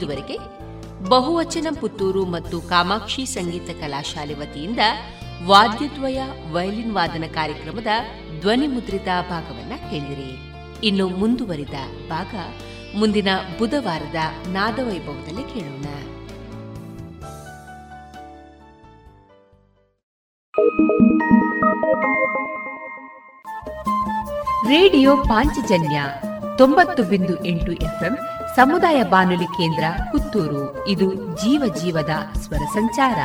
ಇದುವರೆಗೆ ಬಹುವಚನ ಪುತ್ತೂರು ಮತ್ತು ಕಾಮಾಕ್ಷಿ ಸಂಗೀತ ಕಲಾಶಾಲೆ ವತಿಯಿಂದ ವಾದ್ಯದ್ವಯ, ವಯಲಿನ್ ವಾದನ ಕಾರ್ಯಕ್ರಮದ ಧ್ವನಿ ಮುದ್ರಿತ ಭಾಗವನ್ನ ಕೇಳಿರಿ ಇನ್ನು ಮುಂದುವರಿದ ಭಾಗ ಮುಂದಿನ ಬುಧವಾರದ ನಾದವೈಭವದಲ್ಲಿ ಕೇಳೋಣ. ರೇಡಿಯೋ ಪಾಂಚಜನ್ಯ ತೊಂಬತ್ತು ಬಿಂದು ಎಂಟು ಎಫ್ಎಂ ಸಮುದಾಯ ಬಾನುಲಿ ಕೇಂದ್ರ ಪುತ್ತೂರು. ಇದು ಜೀವ ಜೀವದ ಸ್ವರ ಸಂಚಾರ.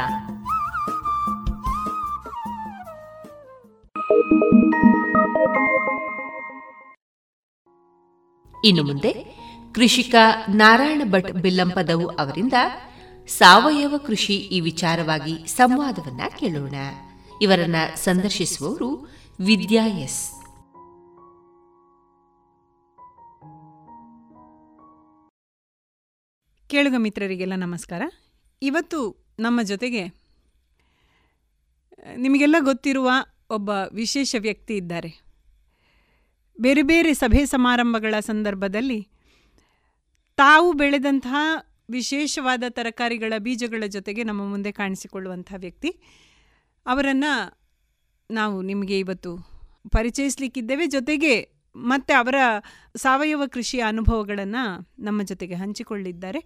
ಇನ್ನು ಮುಂದೆ ಕೃಷಿಕ ನಾರಾಯಣ ಭಟ್ ಬಿಲ್ಲಂಪದವು ಅವರಿಂದ ಸಾವಯವ ಕೃಷಿ ಈ ವಿಚಾರವಾಗಿ ಸಂವಾದವನ್ನ ಕೇಳೋಣ. ಇವರನ್ನ ಸಂದರ್ಶಿಸುವವರು ವಿದ್ಯಾ ಎಸ್. ಕೇಳುಗ ಮಿತ್ರರಿಗೆಲ್ಲ ನಮಸ್ಕಾರ. ಇವತ್ತು ನಮ್ಮ ಜೊತೆಗೆ ನಿಮಗೆಲ್ಲ ಗೊತ್ತಿರುವ ಒಬ್ಬ ವಿಶೇಷ ವ್ಯಕ್ತಿ ಇದ್ದಾರೆ. ಬೇರೆ ಬೇರೆ ಸಭೆ ಸಮಾರಂಭಗಳ ಸಂದರ್ಭದಲ್ಲಿ ತಾವು ಬೆಳೆದಂತಹ ವಿಶೇಷವಾದ ತರಕಾರಿಗಳ ಬೀಜಗಳ ಜೊತೆಗೆ ನಮ್ಮ ಮುಂದೆ ಕಾಣಿಸಿಕೊಳ್ಳುವಂಥ ವ್ಯಕ್ತಿ. ಅವರನ್ನು ನಾವು ನಿಮಗೆ ಇವತ್ತು ಪರಿಚಯಿಸಲಿಕ್ಕಿದ್ದೇವೆ. ಜೊತೆಗೆ ಮತ್ತು ಅವರ ಸಾವಯವ ಕೃಷಿಯ ಅನುಭವಗಳನ್ನು ನಮ್ಮ ಜೊತೆಗೆ ಹಂಚಿಕೊಳ್ಳಿದ್ದಾರೆ.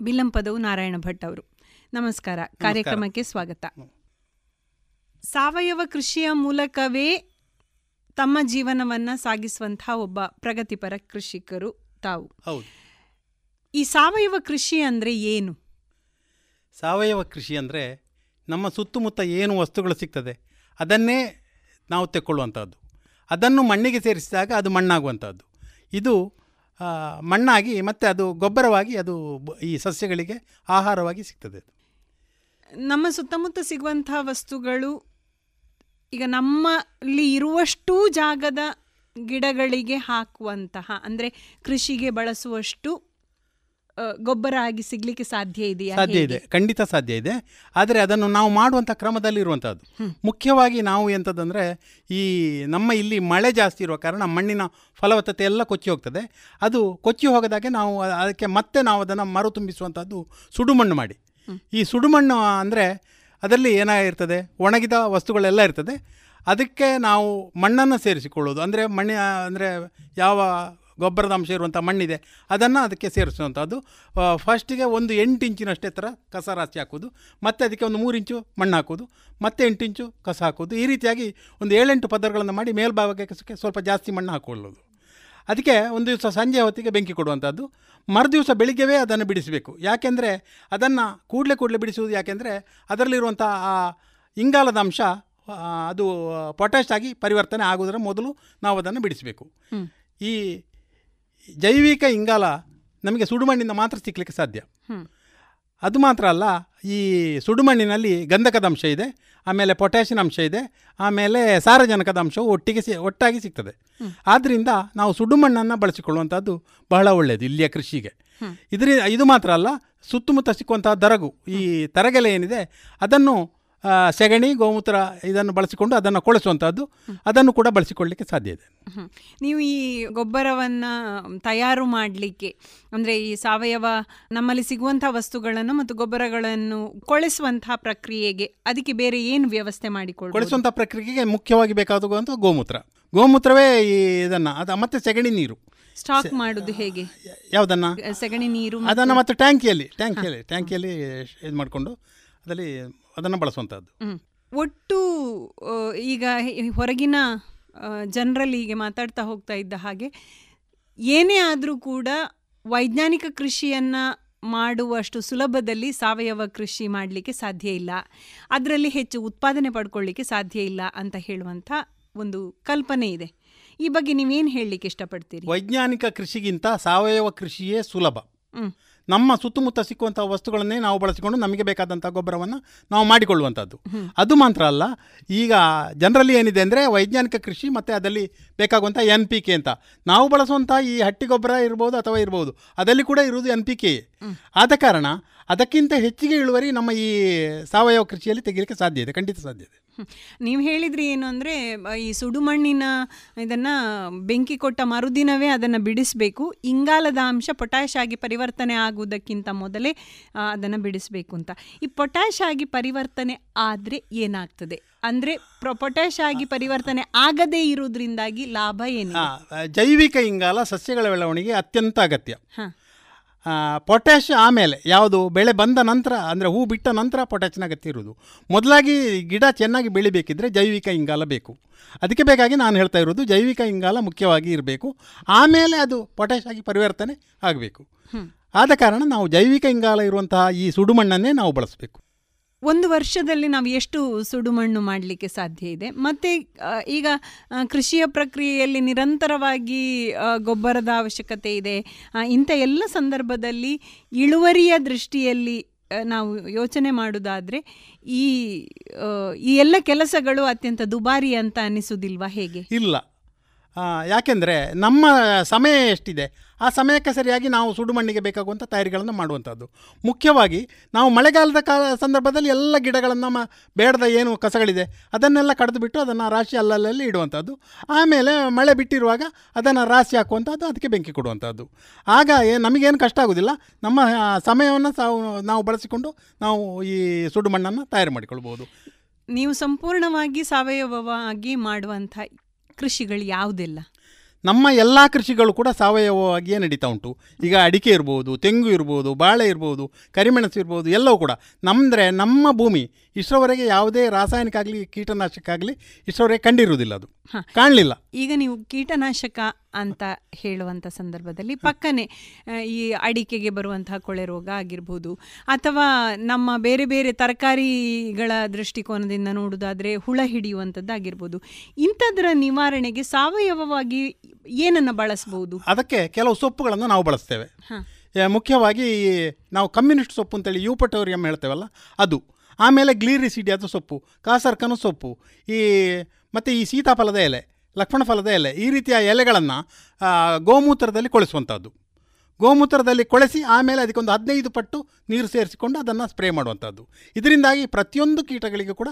ಬಿಲ್ಲಂಪದವು ನಾರಾಯಣ ಭಟ್ ಅವರು. ನಮಸ್ಕಾರ. ಕಾರ್ಯಕ್ರಮಕ್ಕೆ ಸ್ವಾಗತ. ಸಾವಯವ ಕೃಷಿಯ ಮೂಲಕವೇ ತಮ್ಮ ಜೀವನವನ್ನು ಸಾಗಿಸುವಂತಹ ಒಬ್ಬ ಪ್ರಗತಿಪರ ಕೃಷಿಕರು ತಾವು. ಹೌದು. ಈ ಸಾವಯವ ಕೃಷಿ ಅಂದರೆ ಏನು? ಸಾವಯವ ಕೃಷಿ ಅಂದರೆ ನಮ್ಮ ಸುತ್ತಮುತ್ತ ಏನು ವಸ್ತುಗಳು ಸಿಗ್ತದೆ ಅದನ್ನೇ ನಾವು ತೆಕ್ಕೊಳ್ಳುವಂಥದ್ದು. ಅದನ್ನು ಮಣ್ಣಿಗೆ ಸೇರಿಸಿದಾಗ ಅದು ಮಣ್ಣಾಗುವಂಥದ್ದು. ಇದು ಮಣ್ಣಾಗಿ ಮತ್ತು ಅದು ಗೊಬ್ಬರವಾಗಿ ಅದು ಈ ಸಸ್ಯಗಳಿಗೆ ಆಹಾರವಾಗಿ ಸಿಗ್ತದೆ ನಮ್ಮ ಸುತ್ತಮುತ್ತ ಸಿಗುವಂಥ ವಸ್ತುಗಳು ಈಗ ನಮ್ಮಲ್ಲಿ ಇರುವಷ್ಟು ಜಾಗದ ಗಿಡಗಳಿಗೆ ಹಾಕುವಂತಹ, ಅಂದರೆ ಕೃಷಿಗೆ ಬಳಸುವಷ್ಟು ಗೊಬ್ಬರ ಆಗಿ ಸಿಗ್ಲಿಕ್ಕೆ ಸಾಧ್ಯ ಇದೆಯಾ ಸಾಧ್ಯ ಇದೆ. ಖಂಡಿತ ಸಾಧ್ಯ ಇದೆ. ಆದರೆ ಅದನ್ನು ನಾವು ಮಾಡುವಂಥ ಕ್ರಮದಲ್ಲಿ ಇರುವಂಥದ್ದು ಮುಖ್ಯವಾಗಿ ನಾವು ಎಂಥದ್ದಂದರೆ ಈ ನಮ್ಮ ಇಲ್ಲಿ ಮಳೆ ಜಾಸ್ತಿ ಇರುವ ಕಾರಣ ಮಣ್ಣಿನ ಫಲವತ್ತತೆ ಎಲ್ಲ ಕೊಚ್ಚಿ ಹೋಗ್ತದೆ. ಅದು ಕೊಚ್ಚಿ ಹೋಗದಾಗೆ ನಾವು ಅದಕ್ಕೆ ಮತ್ತೆ ನಾವು ಅದನ್ನು ಮರು ತುಂಬಿಸುವಂಥದ್ದು ಸುಡುಮಣ್ಣು ಮಾಡಿ. ಈ ಸುಡುಮಣ್ಣು ಅಂದರೆ ಅದರಲ್ಲಿ ಏನಾಗಿರ್ತದೆ? ಒಣಗಿದ ವಸ್ತುಗಳೆಲ್ಲ ಇರ್ತದೆ. ಅದಕ್ಕೆ ನಾವು ಮಣ್ಣನ್ನು ಸೇರಿಸಿಕೊಳ್ಳೋದು. ಅಂದರೆ ಮಣ್ಣ ಅಂದರೆ ಯಾವ ಗೊಬ್ಬರದ ಅಂಶ ಇರುವಂಥ ಮಣ್ಣಿದೆ ಅದನ್ನು ಅದಕ್ಕೆ ಸೇರಿಸುವಂಥದ್ದು. ಫಸ್ಟಿಗೆ ಒಂದು ಎಂಟು ಇಂಚಿನಷ್ಟೇ ಥರ ಕಸ ರಾಶಿ ಹಾಕೋದು ಮತ್ತು ಅದಕ್ಕೆ ಒಂದು ಮೂರು ಇಂಚು ಮಣ್ಣು ಹಾಕೋದು ಮತ್ತೆ ಎಂಟು ಇಂಚು ಕಸ ಹಾಕೋದು ಈ ರೀತಿಯಾಗಿ ಒಂದು ಏಳೆಂಟು ಪದರಗಳನ್ನು ಮಾಡಿ ಮೇಲ್ಭಾಗಕ್ಕೆ ಸ್ವಲ್ಪ ಜಾಸ್ತಿ ಮಣ್ಣು ಹಾಕೊಳ್ಳೋದು. ಅದಕ್ಕೆ ಒಂದು ದಿವಸ ಸಂಜೆ ಹೊತ್ತಿಗೆ ಬೆಂಕಿ ಕೊಡುವಂಥದ್ದು. ಮರುದಿವಸ ಬೆಳಿಗ್ಗೆವೇ ಅದನ್ನು ಬಿಡಿಸಬೇಕು. ಯಾಕೆಂದರೆ ಅದನ್ನು ಕೂಡಲೇ ಕೂಡಲೇ ಬಿಡಿಸುವುದು ಯಾಕೆಂದರೆ ಅದರಲ್ಲಿರುವಂಥ ಆ ಇಂಗಾಲದ ಅಂಶ ಅದು ಪೊಟ್ಯಾಶ್ ಆಗಿ ಪರಿವರ್ತನೆ ಆಗುವುದರ ಮೊದಲು ನಾವು ಅದನ್ನು ಬಿಡಿಸಬೇಕು. ಈ ಜೈವಿಕ ಇಂಗಾಲ ನಮಗೆ ಸುಡುಮಣ್ಣಿಂದ ಮಾತ್ರ ಸಿಕ್ಕಲಿಕ್ಕೆ ಸಾಧ್ಯ. ಅದು ಮಾತ್ರ ಅಲ್ಲ ಈ ಸುಡುಮಣ್ಣಿನಲ್ಲಿ ಗಂಧಕದ ಅಂಶ ಇದೆ ಆಮೇಲೆ ಪೊಟ್ಯಾಷಿಯನ್ ಅಂಶ ಇದೆ ಆಮೇಲೆ ಸಾರಜನಕದ ಅಂಶವು ಒಟ್ಟಿಗೆ ಸಿ ಒಟ್ಟಾಗಿ ಸಿಗ್ತದೆ. ಆದ್ದರಿಂದ ನಾವು ಸುಡುಮಣ್ಣನ್ನು ಬಳಸಿಕೊಳ್ಳುವಂಥದ್ದು ಬಹಳ ಒಳ್ಳೆಯದು ಇಲ್ಲಿಯ ಕೃಷಿಗೆ. ಇದರಿಂದ ಇದು ಮಾತ್ರ ಅಲ್ಲ ಸುತ್ತಮುತ್ತ ಸಿಕ್ಕುವಂತಹ ದರಗು ಈ ತರಗೆಲೆ ಏನಿದೆ ಅದನ್ನು ಸೆಗಣಿ ಗೋಮೂತ್ರ ಇದನ್ನು ಬಳಸಿಕೊಂಡು ಅದನ್ನು ಕೊಳಿಸುವಂಥದ್ದು. ಅದನ್ನು ಕೂಡ ಬಳಸಿಕೊಳ್ಳಲಿಕ್ಕೆ ಸಾಧ್ಯ ಇದೆ. ನೀವು ಈ ಗೊಬ್ಬರವನ್ನು ತಯಾರು ಮಾಡಲಿಕ್ಕೆ ಅಂದರೆ ಈ ಸಾವಯವ ನಮ್ಮಲ್ಲಿ ಸಿಗುವಂಥ ವಸ್ತುಗಳನ್ನು ಮತ್ತು ಗೊಬ್ಬರಗಳನ್ನು ಕೊಳಿಸುವಂತಹ ಪ್ರಕ್ರಿಯೆಗೆ ಅದಕ್ಕೆ ಬೇರೆ ಏನು ವ್ಯವಸ್ಥೆ ಮಾಡಿಕೊಳ್ಳಿ ಕೊಳಿಸುವಂಥ ಪ್ರಕ್ರಿಯೆಗೆ ಮುಖ್ಯವಾಗಿ ಬೇಕಾಗುವಂಥ ಗೋಮೂತ್ರ. ಗೋಮೂತ್ರವೇ ಈ ಇದನ್ನು ಅದು ಮತ್ತೆ ಸೆಗಣಿ ನೀರು. ಸ್ಟಾಕ್ ಮಾಡೋದು ಹೇಗೆ? ಯಾವುದನ್ನ? ಸೆಗಣಿ ನೀರು ಅದನ್ನು ಮತ್ತೆ ಟ್ಯಾಂಕಿಯಲ್ಲಿ ಟ್ಯಾಂಕಿಯಲ್ಲಿ ಟ್ಯಾಂಕಿಯಲ್ಲಿ ಇದು ಮಾಡಿಕೊಂಡು ಅದರಲ್ಲಿ ಅದನ್ನು ಬಳಸುವಂಥದ್ದು ಒಟ್ಟು ಈಗ ಹೊರಗಿನ ಜನರಲ್ಲಿ ಹೀಗೆ ಮಾತಾಡ್ತಾ ಹೋಗ್ತಾ ಇದ್ದ ಹಾಗೆ ಏನೇ ಆದರೂ ಕೂಡ ವೈಜ್ಞಾನಿಕ ಕೃಷಿಯನ್ನು ಮಾಡುವಷ್ಟು ಸುಲಭದಲ್ಲಿ ಸಾವಯವ ಕೃಷಿ ಮಾಡಲಿಕ್ಕೆ ಸಾಧ್ಯ ಇಲ್ಲ. ಅದರಲ್ಲಿ ಹೆಚ್ಚು ಉತ್ಪಾದನೆ ಪಡ್ಕೊಳ್ಳಿಕ್ಕೆ ಸಾಧ್ಯ ಇಲ್ಲ ಅಂತ ಹೇಳುವಂಥ ಒಂದು ಕಲ್ಪನೆ ಇದೆ. ಈ ಬಗ್ಗೆ ನೀವೇನು ಹೇಳಲಿಕ್ಕೆ ಇಷ್ಟಪಡ್ತೀರಿ? ವೈಜ್ಞಾನಿಕ ಕೃಷಿಗಿಂತ ಸಾವಯವ ಕೃಷಿಯೇ ಸುಲಭ. ನಮ್ಮ ಸುತ್ತಮುತ್ತ ಸಿಕ್ಕುವಂಥ ವಸ್ತುಗಳನ್ನೇ ನಾವು ಬಳಸಿಕೊಂಡು ನಮಗೆ ಬೇಕಾದಂಥ ಗೊಬ್ಬರವನ್ನು ನಾವು ಮಾಡಿಕೊಳ್ಳುವಂಥದ್ದು ಅದು ಮಾತ್ರ ಅಲ್ಲ, ಈಗ ಜನರಲ್ಲಿ ಏನಿದೆ ಅಂದರೆ ವೈಜ್ಞಾನಿಕ ಕೃಷಿ ಮತ್ತು ಅದರಲ್ಲಿ ಬೇಕಾಗುವಂಥ ಎನ್ ಪಿ ಕೆ ಅಂತ. ನಾವು ಬಳಸುವಂಥ ಈ ಹಟ್ಟಿ ಗೊಬ್ಬರ ಇರ್ಬೋದು ಅಥವಾ ಇರ್ಬೋದು ಅದರಲ್ಲಿ ಕೂಡ ಇರುವುದು ಎನ್ ಪಿ ಕೆ ಆದ ಕಾರಣ ಅದಕ್ಕಿಂತ ಹೆಚ್ಚಿಗೆ ಇಳುವರಿ ನಮ್ಮ ಈ ಸಾವಯವ ಕೃಷಿಯಲ್ಲಿ ತೆಗಿಲಿಕ್ಕೆ ಸಾಧ್ಯ ಇದೆ, ಖಂಡಿತ ಸಾಧ್ಯ ಇದೆ. ನೀವು ಹೇಳಿದ್ರಿ ಏನು ಅಂದರೆ ಈ ಸುಡುಮಣ್ಣಿನ ಇದನ್ನು ಬೆಂಕಿ ಕೊಟ್ಟ ಮರುದಿನವೇ ಅದನ್ನು ಬಿಡಿಸಬೇಕು. ಇಂಗಾಲದ ಅಂಶ ಪೊಟ್ಯಾಶ್ ಆಗಿ ಪರಿವರ್ತನೆ ಆಗುವುದಕ್ಕಿಂತ ಮೊದಲೇ ಅದನ್ನು ಬಿಡಿಸಬೇಕು ಅಂತ. ಈ ಪೊಟ್ಯಾಶ್ ಆಗಿ ಪರಿವರ್ತನೆ ಆದರೆ ಏನಾಗ್ತದೆ? ಅಂದರೆ ಪೊಟ್ಯಾಶ್ ಆಗಿ ಪರಿವರ್ತನೆ ಆಗದೇ ಇರುವುದರಿಂದಾಗಿ ಲಾಭ ಏನು ಜೈವಿಕ ಇಂಗಾಲ ಸಸ್ಯಗಳ ಬೆಳವಣಿಗೆ ಅತ್ಯಂತ ಅಗತ್ಯ. ಹಾಂ. ಪೊಟ್ಯಾಶ್ ಆಮೇಲೆ ಯಾವುದು? ಬೆಳೆ ಬಂದ ನಂತರ ಅಂದರೆ ಹೂ ಬಿಟ್ಟ ನಂತರ ಪೊಟ್ಯಾಶಿನ ಅಗತ್ಯ ಇರುವುದು ಮೊದಲಾಗಿ ಗಿಡ ಚೆನ್ನಾಗಿ ಬೆಳಿಬೇಕಿದ್ರೆ ಜೈವಿಕ ಇಂಗಾಲ ಬೇಕು. ಅದಕ್ಕೆ ಬೇಕಾಗಿ ನಾನು ಹೇಳ್ತಾ ಇರೋದು ಜೈವಿಕ ಇಂಗಾಲ ಮುಖ್ಯವಾಗಿ ಇರಬೇಕು. ಆಮೇಲೆ ಅದು ಪೊಟ್ಯಾಶ್ ಆಗಿ ಪರಿವರ್ತನೆ ಆಗಬೇಕು. ಆದ ಕಾರಣ ನಾವು ಜೈವಿಕ ಇಂಗಾಲ ಇರುವಂತಹ ಈ ಸುಡುಮಣ್ಣನ್ನೇ ನಾವು ಬಳಸಬೇಕು. ಒಂದು ವರ್ಷದಲ್ಲಿ ನಾವು ಎಷ್ಟು ಸುಡುಮಣ್ಣು ಮಾಡಲಿಕ್ಕೆ ಸಾಧ್ಯ ಇದೆ? ಮತ್ತೆ ಈಗ ಕೃಷಿಯ ಪ್ರಕ್ರಿಯೆಯಲ್ಲಿ ನಿರಂತರವಾಗಿ ಗೊಬ್ಬರದ ಅವಶ್ಯಕತೆ ಇದೆ. ಇಂಥ ಎಲ್ಲ ಸಂದರ್ಭದಲ್ಲಿ ಇಳುವರಿಯ ದೃಷ್ಟಿಯಲ್ಲಿ ನಾವು ಯೋಚನೆ ಮಾಡೋದಾದರೆ, ಈ ಈ ಎಲ್ಲ ಕೆಲಸಗಳು ಅತ್ಯಂತ ದುಬಾರಿ ಅಂತ ಅನಿಸುವುದಿಲ್ವಾ ಹೇಗೆ? ಇಲ್ಲ. ಯಾಕೆಂದರೆ ನಮ್ಮ ಸಮಯ ಎಷ್ಟಿದೆ, ಆ ಸಮಯಕ್ಕೆ ಸರಿಯಾಗಿ ನಾವು ಸುಡುಮಣ್ಣಿಗೆ ಬೇಕಾಗುವಂಥ ತಯಾರಿಗಳನ್ನು ಮಾಡುವಂಥದ್ದು. ಮುಖ್ಯವಾಗಿ ನಾವು ಮಳೆಗಾಲದ ಕಾಲ ಸಂದರ್ಭದಲ್ಲಿ ಎಲ್ಲ ಗಿಡಗಳನ್ನು ಮ ಬೇಡದ ಏನು ಕಸಗಳಿದೆ, ಅದನ್ನೆಲ್ಲ ಕಡಿದು ಬಿಟ್ಟು ಅದನ್ನು ರಾಶಿ ಅಲ್ಲಲ್ಲಿ ಇಡುವಂಥದ್ದು. ಆಮೇಲೆ ಮಳೆ ಬಿಟ್ಟಿರುವಾಗ ಅದನ್ನು ರಾಶಿ ಹಾಕುವಂಥದ್ದು, ಅದಕ್ಕೆ ಬೆಂಕಿ ಕೊಡುವಂಥದ್ದು. ಆಗ ಏ, ನಮಗೇನು ಕಷ್ಟ ಆಗೋದಿಲ್ಲ. ನಮ್ಮ ಸಮಯವನ್ನು ನಾವು ಬಳಸಿಕೊಂಡು ನಾವು ಈ ಸುಡುಮಣ್ಣನ್ನು ತಯಾರು ಮಾಡಿಕೊಳ್ಬೋದು. ನೀವು ಸಂಪೂರ್ಣವಾಗಿ ಸಾವಯವವಾಗಿ ಮಾಡುವಂಥ ಕೃಷಿಗಳು ಯಾವುದೆಲ್ಲ. ನಮ್ಮ ಎಲ್ಲ ಕೃಷಿಗಳು ಕೂಡ ಸಾವಯವವಾಗಿಯೇ ನಡೀತಾ ಉಂಟು. ಈಗ ಅಡಿಕೆ ಇರ್ಬೋದು ತೆಂಗು ಇರ್ಬೋದು ಬಾಳೆ ಇರ್ಬೋದು ಕರಿಮೆಣಸು ಇರ್ಬೋದು ಎಲ್ಲವೂ ಕೂಡ. ನಮ್ಮಂದರೆ ನಮ್ಮ ಭೂಮಿ ಇಷ್ಟರವರೆಗೆ ಯಾವುದೇ ರಾಸಾಯನಿಕ ಆಗಲಿ ಕೀಟನಾಶಕ ಆಗಲಿ ಇಷ್ಟರವರೆಗೆ ಕಂಡಿರುವುದಿಲ್ಲ ಅದು. ಹ. ಕಾಣಲಿಲ್ಲ. ಈಗ ನೀವು ಕೀಟನಾಶಕ ಅಂತ ಹೇಳುವಂಥ ಸಂದರ್ಭದಲ್ಲಿ ಪಕ್ಕನೆ ಈ ಅಡಿಕೆಗೆ ಬರುವಂತಹ ಕೊಳೆ ರೋಗ ಆಗಿರ್ಬೋದು. ಅಥವಾ ನಮ್ಮ ಬೇರೆ ಬೇರೆ ತರಕಾರಿಗಳ ದೃಷ್ಟಿಕೋನದಿಂದ ನೋಡೋದಾದರೆ ಹುಳ ಹಿಡಿಯುವಂಥದ್ದಾಗಿರ್ಬೋದು ಇಂಥದ್ರ ನಿವಾರಣೆಗೆ ಸಾವಯವವಾಗಿ ಏನನ್ನು ಬಳಸ್ಬೋದು? ಅದಕ್ಕೆ ಕೆಲವು ಸೊಪ್ಪುಗಳನ್ನು ನಾವು ಬಳಸ್ತೇವೆ. ಮುಖ್ಯವಾಗಿ ನಾವು ಕಮ್ಯುನಿಸ್ಟ್ ಸೊಪ್ಪು ಅಂತೇಳಿ ಯೂಪಟೋರಿಯಂ ಹೇಳ್ತೇವಲ್ಲ ಅದು. ಆಮೇಲೆ ಗ್ಲೀರಿಸಿಡಿಯಾದ ಸೊಪ್ಪು ಕಾಸರ್ಕನ ಸೊಪ್ಪು ಈ ಮತ್ತು ಈ ಸೀತಾಫಲದ ಎಲೆ. ಲಕ್ಷ್ಮಣ ಫಲದ ಎಲೆ. ಈ ರೀತಿಯ ಎಲೆಗಳನ್ನು ಗೋಮೂತ್ರದಲ್ಲಿ ಕೊಳಿಸುವಂಥದ್ದು ಗೋಮೂತ್ರದಲ್ಲಿ ಕೊಳೆಸಿ ಆಮೇಲೆ ಅದಕ್ಕೊಂದು ಹದಿನೈದು ಪಟ್ಟು ನೀರು ಸೇರಿಸಿಕೊಂಡು ಅದನ್ನು ಸ್ಪ್ರೇ ಮಾಡುವಂಥದ್ದು ಇದರಿಂದಾಗಿ ಪ್ರತಿಯೊಂದು ಕೀಟಗಳಿಗೂ ಕೂಡ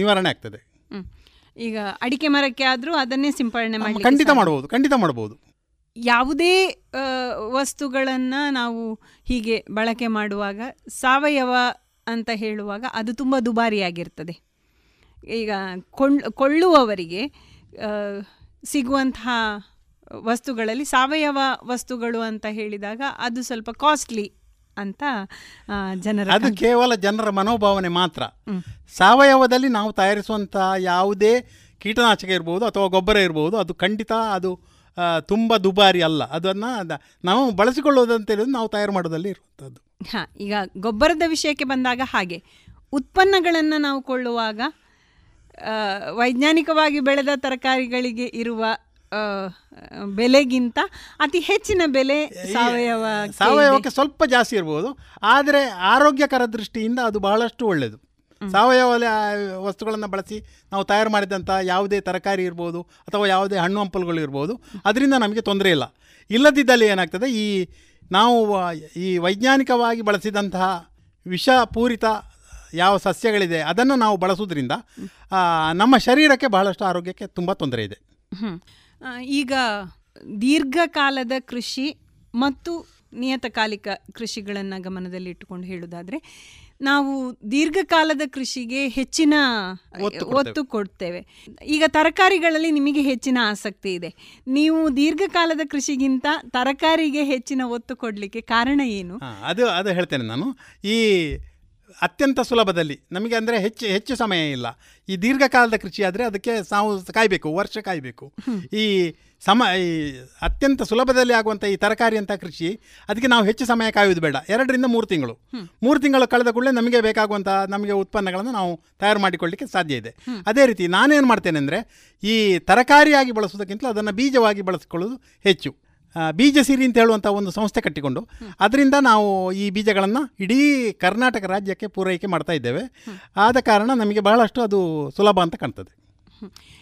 ನಿವಾರಣೆ ಆಗ್ತದೆ. ಈಗ ಅಡಿಕೆ ಮರಕ್ಕೆ ಆದರೂ ಅದನ್ನೇ ಸಿಂಪಡಣೆ ಮಾಡಿ ಖಂಡಿತ ಮಾಡಬಹುದು ಖಂಡಿತ ಮಾಡ್ಬೋದು. ಯಾವುದೇ ವಸ್ತುಗಳನ್ನು ನಾವು ಹೀಗೆ ಬಳಕೆ ಮಾಡುವಾಗ ಸಾವಯವ ಅಂತ ಹೇಳುವಾಗ ಅದು ತುಂಬ ದುಬಾರಿಯಾಗಿರ್ತದೆ. ಈಗ ಕೊಳ್ಳುವವರಿಗೆ ಸಿಗುವಂತಹ ವಸ್ತುಗಳಲ್ಲಿ ಸಾವಯವ ವಸ್ತುಗಳು ಅಂತ ಹೇಳಿದಾಗ ಅದು ಸ್ವಲ್ಪ ಕಾಸ್ಟ್ಲಿ ಅಂತ ಜನರ ಅದು ಕೇವಲ ಜನರ ಮನೋಭಾವನೆ ಮಾತ್ರ. ಸಾವಯವದಲ್ಲಿ ನಾವು ತಯಾರಿಸುವಂಥ ಯಾವುದೇ ಕೀಟನಾಶಕ ಇರ್ಬೋದು ಅಥವಾ ಗೊಬ್ಬರ ಇರ್ಬೋದು ಅದು ಖಂಡಿತ ಅದು ತುಂಬ ದುಬಾರಿ ಅಲ್ಲ. ಅದನ್ನು ನಾವು ಬಳಸಿಕೊಳ್ಳೋದಂತ ಹೇಳಿದ್ರೆ ನಾವು ತಯಾರು ಮಾಡೋದಲ್ಲಿ ಇರುವಂಥದ್ದು. ಹಾಂ ಈಗ ಗೊಬ್ಬರದ ವಿಷಯಕ್ಕೆ ಬಂದಾಗ ಹಾಗೆ ಉತ್ಪನ್ನಗಳನ್ನು ನಾವು ಕೊಳ್ಳುವಾಗ ವೈಜ್ಞಾನಿಕವಾಗಿ ಬೆಳೆದ ತರಕಾರಿಗಳಿಗೆ ಇರುವ ಬೆಲೆಗಿಂತ ಅತಿ ಹೆಚ್ಚಿನ ಬೆಲೆ ಸಾವಯವ ಸಾವಯವಕ್ಕೆ ಸ್ವಲ್ಪ ಜಾಸ್ತಿ ಇರ್ಬೋದು. ಆದರೆ ಆರೋಗ್ಯಕರ ದೃಷ್ಟಿಯಿಂದ ಅದು ಬಹಳಷ್ಟು ಒಳ್ಳೆಯದು ಸಾವಯವ ವಸ್ತುಗಳನ್ನು ಬಳಸಿ ನಾವು ತಯಾರು ಮಾಡಿದಂಥ ಯಾವುದೇ ತರಕಾರಿ ಇರ್ಬೋದು ಅಥವಾ ಯಾವುದೇ ಹಣ್ಣು ಹಂಪಲುಗಳು ಇರ್ಬೋದು ಅದರಿಂದ ನಮಗೆ ತೊಂದರೆ ಇಲ್ಲ. ಇಲ್ಲದಿದ್ದಲ್ಲಿ ಏನಾಗ್ತದೆ ಈ ನಾವು ಈ ವೈಜ್ಞಾನಿಕವಾಗಿ ಬಳಸಿದಂತಹ ವಿಷಪೂರಿತ ಯಾವ ಸಸ್ಯಗಳಿದೆ ಅದನ್ನು ನಾವು ಬಳಸೋದ್ರಿಂದ ನಮ್ಮ ಶರೀರಕ್ಕೆ ಬಹಳಷ್ಟು ಆರೋಗ್ಯಕ್ಕೆ ತುಂಬ ತೊಂದರೆ ಇದೆ. ಈಗ ದೀರ್ಘಕಾಲದ ಕೃಷಿ ಮತ್ತು ನಿಯತಕಾಲಿಕ ಕೃಷಿಗಳನ್ನು ಗಮನದಲ್ಲಿ ಇಟ್ಟುಕೊಂಡು ಹೇಳುವುದಾದರೆ ನಾವು ದೀರ್ಘಕಾಲದ ಕೃಷಿಗೆ ಹೆಚ್ಚಿನ ಒತ್ತು ಕೊಡ್ತೇವೆ. ಈಗ ತರಕಾರಿಗಳಲ್ಲಿ ನಿಮಗೆ ಹೆಚ್ಚಿನ ಆಸಕ್ತಿ ಇದೆ. ನೀವು ದೀರ್ಘಕಾಲದ ಕೃಷಿಗಿಂತ ತರಕಾರಿಗೆ ಹೆಚ್ಚಿನ ಒತ್ತು ಕೊಡಲಿಕ್ಕೆ ಕಾರಣ ಏನು? ಅದು ಅದು ಹೇಳ್ತೇನೆ ನಾನು. ಈ ಅತ್ಯಂತ ಸುಲಭದಲ್ಲಿ. ನಮಗೆ ಅಂದರೆ ಹೆಚ್ಚು ಹೆಚ್ಚು ಸಮಯ ಇಲ್ಲ. ಈ ದೀರ್ಘಕಾಲದ ಕೃಷಿ ಆದರೆ ಅದಕ್ಕೆ ನಾವು ಕಾಯಬೇಕು ವರ್ಷ ಕಾಯಬೇಕು. ಈ ಸಮ ಈ ಅತ್ಯಂತ ಸುಲಭದಲ್ಲಿ ಆಗುವಂಥ ಈ ತರಕಾರಿ ಅಂತ ಕೃಷಿ ಅದಕ್ಕೆ ನಾವು ಹೆಚ್ಚು ಸಮಯ ಕಾಯೋದು ಬೇಡ. ಎರಡರಿಂದ ಮೂರು ತಿಂಗಳು. ಮೂರು ತಿಂಗಳು ಕಳೆದ ಕೂಡಲೇ ನಮಗೆ ಬೇಕಾಗುವಂಥ ನಮಗೆ ಉತ್ಪನ್ನಗಳನ್ನು ನಾವು ತಯಾರು ಮಾಡಿಕೊಳ್ಳಿಕ್ಕೆ ಸಾಧ್ಯ ಇದೆ. ಅದೇ ರೀತಿ ನಾನೇನು ಮಾಡ್ತೇನೆ ಅಂದರೆ ಈ ತರಕಾರಿಯಾಗಿ ಬಳಸೋದಕ್ಕಿಂತಲೂ ಅದನ್ನು ಬೀಜವಾಗಿ ಬಳಸಿಕೊಳ್ಳೋದು ಹೆಚ್ಚು. ಬೀಜ ಸಿರಿ ಅಂತ ಹೇಳುವಂಥ ಒಂದು ಸಂಸ್ಥೆ ಕಟ್ಟಿಕೊಂಡು ಅದರಿಂದ ನಾವು ಈ ಬೀಜಗಳನ್ನು ಇಡೀ ಕರ್ನಾಟಕ ರಾಜ್ಯಕ್ಕೆ ಪೂರೈಕೆ ಮಾಡ್ತಾ ಇದ್ದೇವೆ. ಆದ ಕಾರಣ ನಮಗೆ ಬಹಳಷ್ಟು ಅದು ಸುಲಭ ಅಂತ ಕಾಣ್ತದೆ.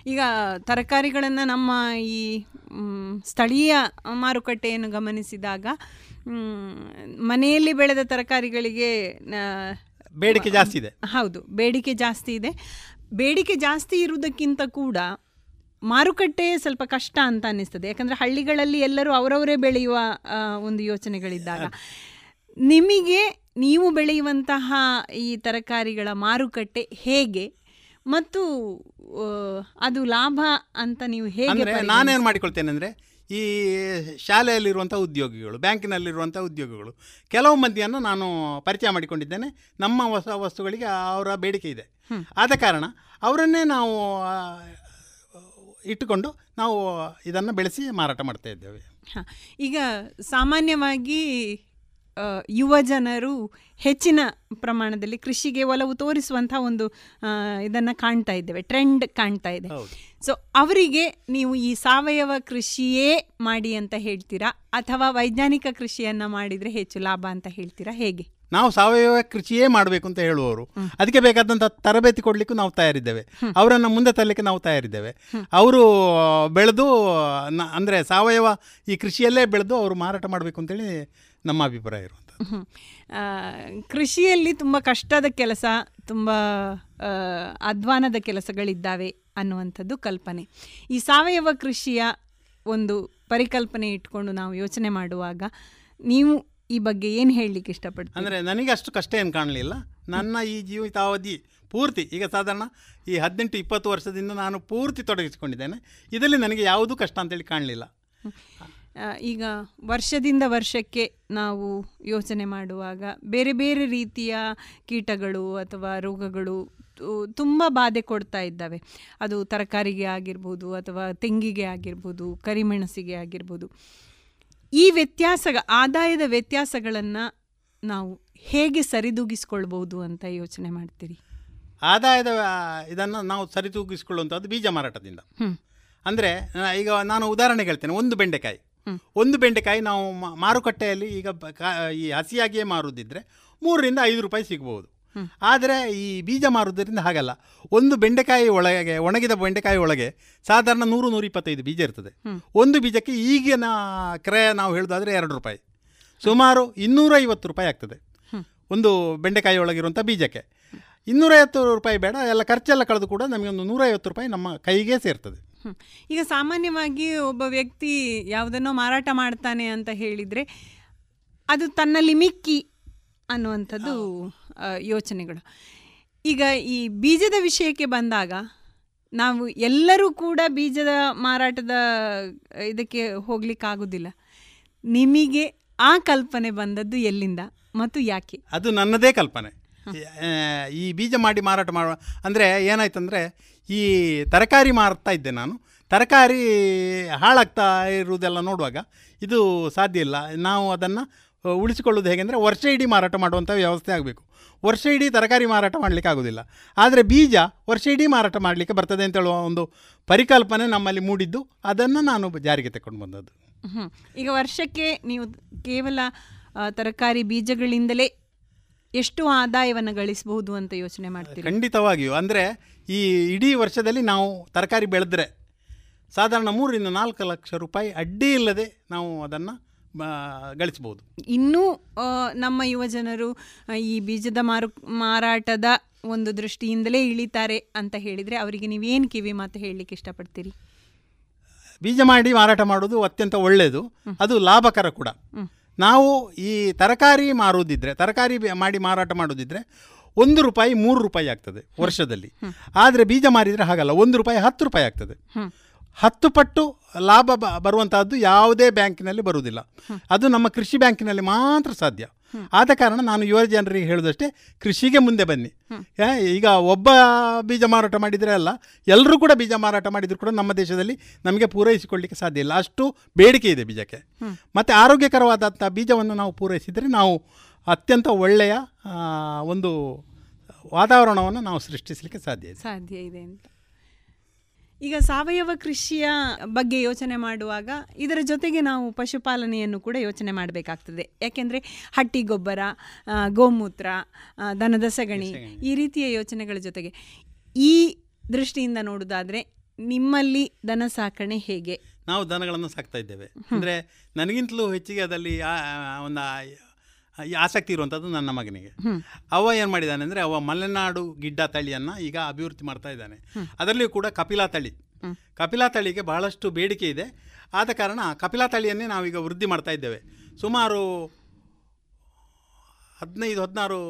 ಈಗ ತರಕಾರಿಗಳನ್ನು ನಮ್ಮ ಈ ಸ್ಥಳೀಯ ಮಾರುಕಟ್ಟೆಯನ್ನು ಗಮನಿಸಿದಾಗ ಮನೆಯಲ್ಲಿ ಬೆಳೆದ ತರಕಾರಿಗಳಿಗೆ ಬೇಡಿಕೆ ಜಾಸ್ತಿ ಇದೆ. ಹೌದು ಬೇಡಿಕೆ ಜಾಸ್ತಿ ಇದೆ. ಬೇಡಿಕೆ ಜಾಸ್ತಿ ಇರುವುದಕ್ಕಿಂತ ಕೂಡ ಮಾರುಕಟ್ಟೆ ಸ್ವಲ್ಪ ಕಷ್ಟ ಅಂತ ಅನ್ನಿಸ್ತದೆ. ಯಾಕಂದರೆ ಹಳ್ಳಿಗಳಲ್ಲಿ ಎಲ್ಲರೂ ಅವರವರೇ ಬೆಳೆಯುವ ಒಂದು ಯೋಚನೆಗಳಿದ್ದಾಗ. ನಿಮಗೆ ನೀವು ಬೆಳೆಯುವಂತಹ ಈ ತರಕಾರಿಗಳ ಮಾರುಕಟ್ಟೆ ಹೇಗೆ? ಮತ್ತು ಅದು ಲಾಭ ಅಂತ ನೀವು ಹೇಗೆ? ನಾನೇನು ಮಾಡಿಕೊಳ್ತೇನೆ ಅಂದರೆ ಈ ಶಾಲೆಯಲ್ಲಿರುವಂಥ ಉದ್ಯೋಗಿಗಳು ಬ್ಯಾಂಕಿನಲ್ಲಿರುವಂಥ ಉದ್ಯೋಗಿಗಳು ಕೆಲವು ಮಂದಿಯನ್ನು ನಾನು ಪರಿಚಯ ಮಾಡಿಕೊಂಡಿದ್ದೇನೆ. ನಮ್ಮ ಹೊಸ ವಸ್ತುಗಳಿಗೆ ಅವರ ಬೇಡಿಕೆ ಇದೆ. ಆದ ಕಾರಣ ಅವರನ್ನೇ ನಾವು ಇಟ್ಟುಕೊಂಡು ನಾವು ಇದನ್ನು ಬೆಳೆಸಿ ಮಾರಾಟ ಮಾಡ್ತಾ ಇದ್ದೇವೆ. ಹ. ಈಗ ಸಾಮಾನ್ಯವಾಗಿ ಯುವ ಜನರು ಹೆಚ್ಚಿನ ಪ್ರಮಾಣದಲ್ಲಿ ಕೃಷಿಗೆ ಒಲವು ತೋರಿಸುವಂತಹ ಒಂದು ಇದನ್ನು ಕಾಣ್ತಾ ಇದ್ದೇವೆ ಟ್ರೆಂಡ್ ಕಾಣ್ತಾ ಇದೆ. ಸೊ ಅವರಿಗೆ ನೀವು ಈ ಸಾವಯವ ಕೃಷಿಯೇ ಮಾಡಿ ಅಂತ ಹೇಳ್ತೀರಾ? ಅಥವಾ ವೈಜ್ಞಾನಿಕ ಕೃಷಿಯನ್ನ ಮಾಡಿದ್ರೆ ಹೆಚ್ಚು ಲಾಭ ಅಂತ ಹೇಳ್ತೀರಾ? ಹೇಗೆ? ನಾವು ಸಾವಯವ ಕೃಷಿಯೇ ಮಾಡಬೇಕು ಅಂತ ಹೇಳುವವರು. ಅದಕ್ಕೆ ಬೇಕಾದಂಥ ತರಬೇತಿ ಕೊಡಲಿಕ್ಕೂ ನಾವು ತಯಾರಿದ್ದೇವೆ. ಅವರನ್ನು ಮುಂದೆ ತರಲಿಕ್ಕೆ ನಾವು ತಯಾರಿದ್ದೇವೆ. ಅವರು ಬೆಳೆದು ನ- ಅಂದರೆ ಸಾವಯವ ಈ ಕೃಷಿಯಲ್ಲೇ ಬೆಳೆದು ಅವರು ಮಾರಾಟ ಮಾಡಬೇಕು ಅಂತೇಳಿ ನಮ್ಮ ಅಭಿಪ್ರಾಯ ಇರುವಂಥದ್ದು. ಹ್ಮ್. ಕೃಷಿಯಲ್ಲಿ ತುಂಬ ಕಷ್ಟದ ಕೆಲಸ ತುಂಬ ಅಧ್ವಾನದ ಕೆಲಸಗಳಿದ್ದಾವೆ ಅನ್ನುವಂಥದ್ದು ಕಲ್ಪನೆ. ಈ ಸಾವಯವ ಕೃಷಿಯ ಒಂದು ಪರಿಕಲ್ಪನೆ ಇಟ್ಕೊಂಡು ನಾವು ಯೋಚನೆ ಮಾಡುವಾಗ ನೀವು ಈ ಬಗ್ಗೆ ಏನು ಹೇಳಲಿಕ್ಕೆ ಇಷ್ಟಪಡ್ತೀನಿ ಅಂದರೆ ನನಗೆ ಅಷ್ಟು ಕಷ್ಟ ಏನು ಕಾಣಲಿಲ್ಲ. ನನ್ನ ಈ ಜೀವಿತಾವಧಿ ಪೂರ್ತಿ ಈಗ ಸಾಧಾರಣ ಈ ಹದಿನೆಂಟು ಇಪ್ಪತ್ತು ವರ್ಷದಿಂದ ನಾನು ಪೂರ್ತಿ ತೊಡಗಿಸಿಕೊಂಡಿದ್ದೇನೆ. ಇದರಲ್ಲಿ ನನಗೆ ಯಾವುದೂ ಕಷ್ಟ ಅಂತೇಳಿ ಕಾಣಲಿಲ್ಲ. ಈಗ ವರ್ಷದಿಂದ ವರ್ಷಕ್ಕೆ ನಾವು ಯೋಚನೆ ಮಾಡುವಾಗ ಬೇರೆ ಬೇರೆ ರೀತಿಯ ಕೀಟಗಳು ಅಥವಾ ರೋಗಗಳು ತುಂಬ ಬಾಧೆ ಕೊಡ್ತಾ ಇದ್ದಾವೆ. ಅದು ತರಕಾರಿಗೆ ಆಗಿರ್ಬೋದು ಅಥವಾ ತೆಂಗಿಗೆ ಆಗಿರ್ಬೋದು ಕರಿಮೆಣಸಿಗೆ ಆಗಿರ್ಬೋದು. ಈ ವ್ಯತ್ಯಾಸ ಆದಾಯದ ವ್ಯತ್ಯಾಸಗಳನ್ನು ನಾವು ಹೇಗೆ ಸರಿದೂಗಿಸ್ಕೊಳ್ಬೋದು ಅಂತ ಯೋಚನೆ ಮಾಡ್ತೀರಿ? ಆದಾಯದ ಇದನ್ನು ನಾವು ಸರಿದೂಗಿಸ್ಕೊಳ್ಳುವಂಥದ್ದು ಬೀಜ ಮಾರಾಟದಿಂದ. ಅಂದರೆ ಈಗ ನಾನು ಉದಾಹರಣೆ ಹೇಳ್ತೇನೆ ಒಂದು ಬೆಂಡೆಕಾಯಿ. ಒಂದು ಬೆಂಡೆಕಾಯಿ ನಾವು ಮಾರುಕಟ್ಟೆಯಲ್ಲಿ ಈಗ ಈ ಹಸಿಯಾಗಿಯೇ ಮಾರುದಿದ್ರೆ ಮೂರರಿಂದ ಐದು ರೂಪಾಯಿ ಸಿಗ್ಬೋದು. ಆದರೆ ಈ ಬೀಜ ಮಾರುವುದರಿಂದ ಹಾಗಲ್ಲ. ಒಂದು ಬೆಂಡೆಕಾಯಿ ಒಳಗೆ ಒಣಗಿದ ಬೆಂಡೆಕಾಯಿ ಒಳಗೆ ಸಾಧಾರಣ ನೂರು ನೂರ ಇಪ್ಪತ್ತೈದು ಬೀಜ ಇರ್ತದೆ. ಒಂದು ಬೀಜಕ್ಕೆ ಈಗಿನ ಕ್ರಯ ನಾವು ಹೇಳೋದಾದರೆ ಎರಡು ರೂಪಾಯಿ. ಸುಮಾರು ಇನ್ನೂರೈವತ್ತು ರೂಪಾಯಿ ಆಗ್ತದೆ. ಒಂದು ಬೆಂಡೆಕಾಯಿ ಒಳಗಿರುವಂಥ ಬೀಜಕ್ಕೆ. ಇನ್ನೂರೈವತ್ತು ರೂಪಾಯಿ ಬೇಡ ಎಲ್ಲ ಖರ್ಚೆಲ್ಲ ಕಳೆದು ಕೂಡ ನಮಗೆ ಒಂದು ನೂರೈವತ್ತು ರೂಪಾಯಿ ನಮ್ಮ ಕೈಗೆ ಸೇರ್ತದೆ. ಈಗ ಸಾಮಾನ್ಯವಾಗಿ ಒಬ್ಬ ವ್ಯಕ್ತಿ ಯಾವುದನ್ನೋ ಮಾರಾಟ ಮಾಡ್ತಾನೆ ಅಂತ ಹೇಳಿದರೆ ಅದು ತನ್ನಲ್ಲಿ ಮಿಕ್ಕಿ ಅನ್ನುವಂಥದ್ದು ಯೋಚನೆಗಳು. ಈಗ ಈ ಬೀಜದ ವಿಷಯಕ್ಕೆ ಬಂದಾಗ ನಾವು ಎಲ್ಲರೂ ಕೂಡ ಬೀಜದ ಮಾರಾಟದ, ಇದಕ್ಕೆ ಹೋಗ್ಲಿಕ್ಕಾಗೋದಿಲ್ಲ. ನಿಮಗೆ ಆ ಕಲ್ಪನೆ ಬಂದದ್ದು ಎಲ್ಲಿಂದ ಮತ್ತು ಯಾಕೆ? ಅದು ನನ್ನದೇ ಕಲ್ಪನೆ. ಈ ಬೀಜ ಮಾಡಿ ಮಾರಾಟ ಮಾಡುವ ಅಂದರೆ ಏನಾಯ್ತಂದರೆ ಈ ತರಕಾರಿ ಮಾರ್ತಾ ಇದ್ದೆ ನಾನು. ತರಕಾರಿ ಹಾಳಾಗ್ತಾ ಇರುವುದೆಲ್ಲ ನೋಡುವಾಗ ಇದು ಸಾಧ್ಯ ಇಲ್ಲ. ನಾವು ಅದನ್ನು ಉಳಿಸಿಕೊಳ್ಳೋದು ಹೇಗೆಂದರೆ ವರ್ಷ ಇಡೀ ಮಾರಾಟ ಮಾಡುವಂಥ ವ್ಯವಸ್ಥೆ ಆಗಬೇಕು. ವರ್ಷ ಇಡೀ ತರಕಾರಿ ಮಾರಾಟ ಮಾಡಲಿಕ್ಕೆ ಆಗೋದಿಲ್ಲ. ಆದರೆ ಬೀಜ ವರ್ಷ ಇಡೀ ಮಾರಾಟ ಮಾಡಲಿಕ್ಕೆ ಬರ್ತದೆ ಅಂತ ಹೇಳುವ ಒಂದು ಪರಿಕಲ್ಪನೆ ನಮ್ಮಲ್ಲಿ ಮೂಡಿದ್ದು. ಅದನ್ನು ನಾನು ಜಾರಿಗೆ ತಗೊಂಡು ಬಂದದ್ದು. ಈಗ ವರ್ಷಕ್ಕೆ ನೀವು ಕೇವಲ ತರಕಾರಿ ಬೀಜಗಳಿಂದಲೇ ಎಷ್ಟು ಆದಾಯವನ್ನು ಗಳಿಸಬಹುದು ಅಂತ ಯೋಚನೆ ಮಾಡ್ತೀವಿ ಖಂಡಿತವಾಗಿಯೂ. ಅಂದರೆ ಈ ಇಡೀ ವರ್ಷದಲ್ಲಿ ನಾವು ತರಕಾರಿ ಬೆಳೆದ್ರೆ ಸಾಧಾರಣ ಮೂರರಿಂದ ನಾಲ್ಕು ಲಕ್ಷ ರೂಪಾಯಿ ಅಡ್ಡಿ ಇಲ್ಲದೆ ನಾವು ಅದನ್ನು ಗಳಿಸ್ಬೋದು ಇನ್ನೂ ನಮ್ಮ ಯುವ ಜನರು ಈ ಬೀಜದ ಮಾರು ಮಾರಾಟದ ಒಂದು ದೃಷ್ಟಿಯಿಂದಲೇ ಇಳಿತಾರೆ ಅಂತ ಹೇಳಿದರೆ ಅವರಿಗೆ ನೀವೇನು ಕಿವಿ ಮಾತು ಹೇಳಲಿಕ್ಕೆ ಇಷ್ಟಪಡ್ತೀರಿ? ಬೀಜ ಮಾಡಿ ಮಾರಾಟ ಮಾಡೋದು ಅತ್ಯಂತ ಒಳ್ಳೆಯದು ಅದು ಲಾಭಕರ ಕೂಡ. ನಾವು ಈ ತರಕಾರಿ ಮಾರುವುದಿದ್ರೆ ತರಕಾರಿ ಮಾಡಿ ಮಾರಾಟ ಮಾಡೋದಿದ್ರೆ ಒಂದು ರೂಪಾಯಿ ಮೂರು ರೂಪಾಯಿ ಆಗ್ತದೆ ವರ್ಷದಲ್ಲಿ. ಆದರೆ ಬೀಜ ಮಾರಿದರೆ ಹಾಗಲ್ಲ ಒಂದು ರೂಪಾಯಿ ಹತ್ತು ರೂಪಾಯಿ ಆಗ್ತದೆ. ಹತ್ತು ಪಟ್ಟು ಲಾಭ ಬರುವಂತಹದ್ದು ಯಾವುದೇ ಬ್ಯಾಂಕಿನಲ್ಲಿ ಬರುವುದಿಲ್ಲ. ಅದು ನಮ್ಮ ಕೃಷಿ ಬ್ಯಾಂಕಿನಲ್ಲಿ ಮಾತ್ರ ಸಾಧ್ಯ. ಆದ ಕಾರಣ ನಾನು ಯುವ ಜನರಿಗೆ ಹೇಳೋದಷ್ಟೇ ಕೃಷಿಗೆ ಮುಂದೆ ಬನ್ನಿ. ಈಗ ಒಬ್ಬ ಬೀಜ ಮಾರಾಟ ಮಾಡಿದರೆ ಅಲ್ಲ ಎಲ್ಲರೂ ಕೂಡ ಬೀಜ ಮಾರಾಟ ಮಾಡಿದರೂ ಕೂಡ ನಮ್ಮ ದೇಶದಲ್ಲಿ ನಮಗೆ ಪೂರೈಸಿಕೊಳ್ಳಲಿಕ್ಕೆ ಸಾಧ್ಯ ಇಲ್ಲ. ಅಷ್ಟು ಬೇಡಿಕೆ ಇದೆ ಬೀಜಕ್ಕೆ. ಮತ್ತು ಆರೋಗ್ಯಕರವಾದಂಥ ಬೀಜವನ್ನು ನಾವು ಪೂರೈಸಿದರೆ ನಾವು ಅತ್ಯಂತ ಒಳ್ಳೆಯ ಒಂದು ವಾತಾವರಣವನ್ನು ನಾವು ಸೃಷ್ಟಿಸಲಿಕ್ಕೆ ಸಾಧ್ಯ ಇದೆ. ಸಾಧ್ಯ ಇದೆ ಅಂತ. ಈಗ ಸಾವಯವ ಕೃಷಿಯ ಬಗ್ಗೆ ಯೋಚನೆ ಮಾಡುವಾಗ ಇದರ ಜೊತೆಗೆ ನಾವು ಪಶುಪಾಲನೆಯನ್ನು ಕೂಡ ಯೋಚನೆ ಮಾಡಬೇಕಾಗ್ತದೆ. ಯಾಕೆಂದರೆ ಹಟ್ಟಿ ಗೊಬ್ಬರ ಗೋಮೂತ್ರ ದನದ ಸಗಣಿ ಈ ರೀತಿಯ ಯೋಚನೆಗಳ ಜೊತೆಗೆ. ಈ ದೃಷ್ಟಿಯಿಂದ ನೋಡುವುದಾದರೆ ನಿಮ್ಮಲ್ಲಿ ದನ ಸಾಕಣೆ ಹೇಗೆ? ನಾವು ದನಗಳನ್ನು ಸಾಕ್ತಾ ಇದ್ದೇವೆ. ಅಂದರೆ ನನಗಿಂತಲೂ ಹೆಚ್ಚಿಗೆ ಅದರಲ್ಲಿ ಒಂದು ಆಸಕ್ತಿ ಇರುವಂಥದ್ದು ನನ್ನ ಮಗನಿಗೆ. ಅವ ಏನು ಮಾಡಿದ್ದಾನೆ ಅಂದರೆ ಅವ ಮಲೆನಾಡು ಗಿಡ್ಡ ತಳಿಯನ್ನು ಈಗ ಅಭಿವೃದ್ಧಿ ಮಾಡ್ತಾ ಇದ್ದಾನೆ. ಅದರಲ್ಲಿಯೂ ಕೂಡ ಕಪಿಲಾ ತಳಿ. ಕಪಿಲಾ ತಳಿಗೆ ಬಹಳಷ್ಟು ಬೇಡಿಕೆ ಇದೆ. ಆದ ಕಾರಣ ಕಪಿಲಾ ತಳಿಯನ್ನೇ ನಾವೀಗ ವೃದ್ಧಿ ಮಾಡ್ತಾ ಇದ್ದೇವೆ. ಸುಮಾರು ಹದಿನೈದು ಹದಿನಾರು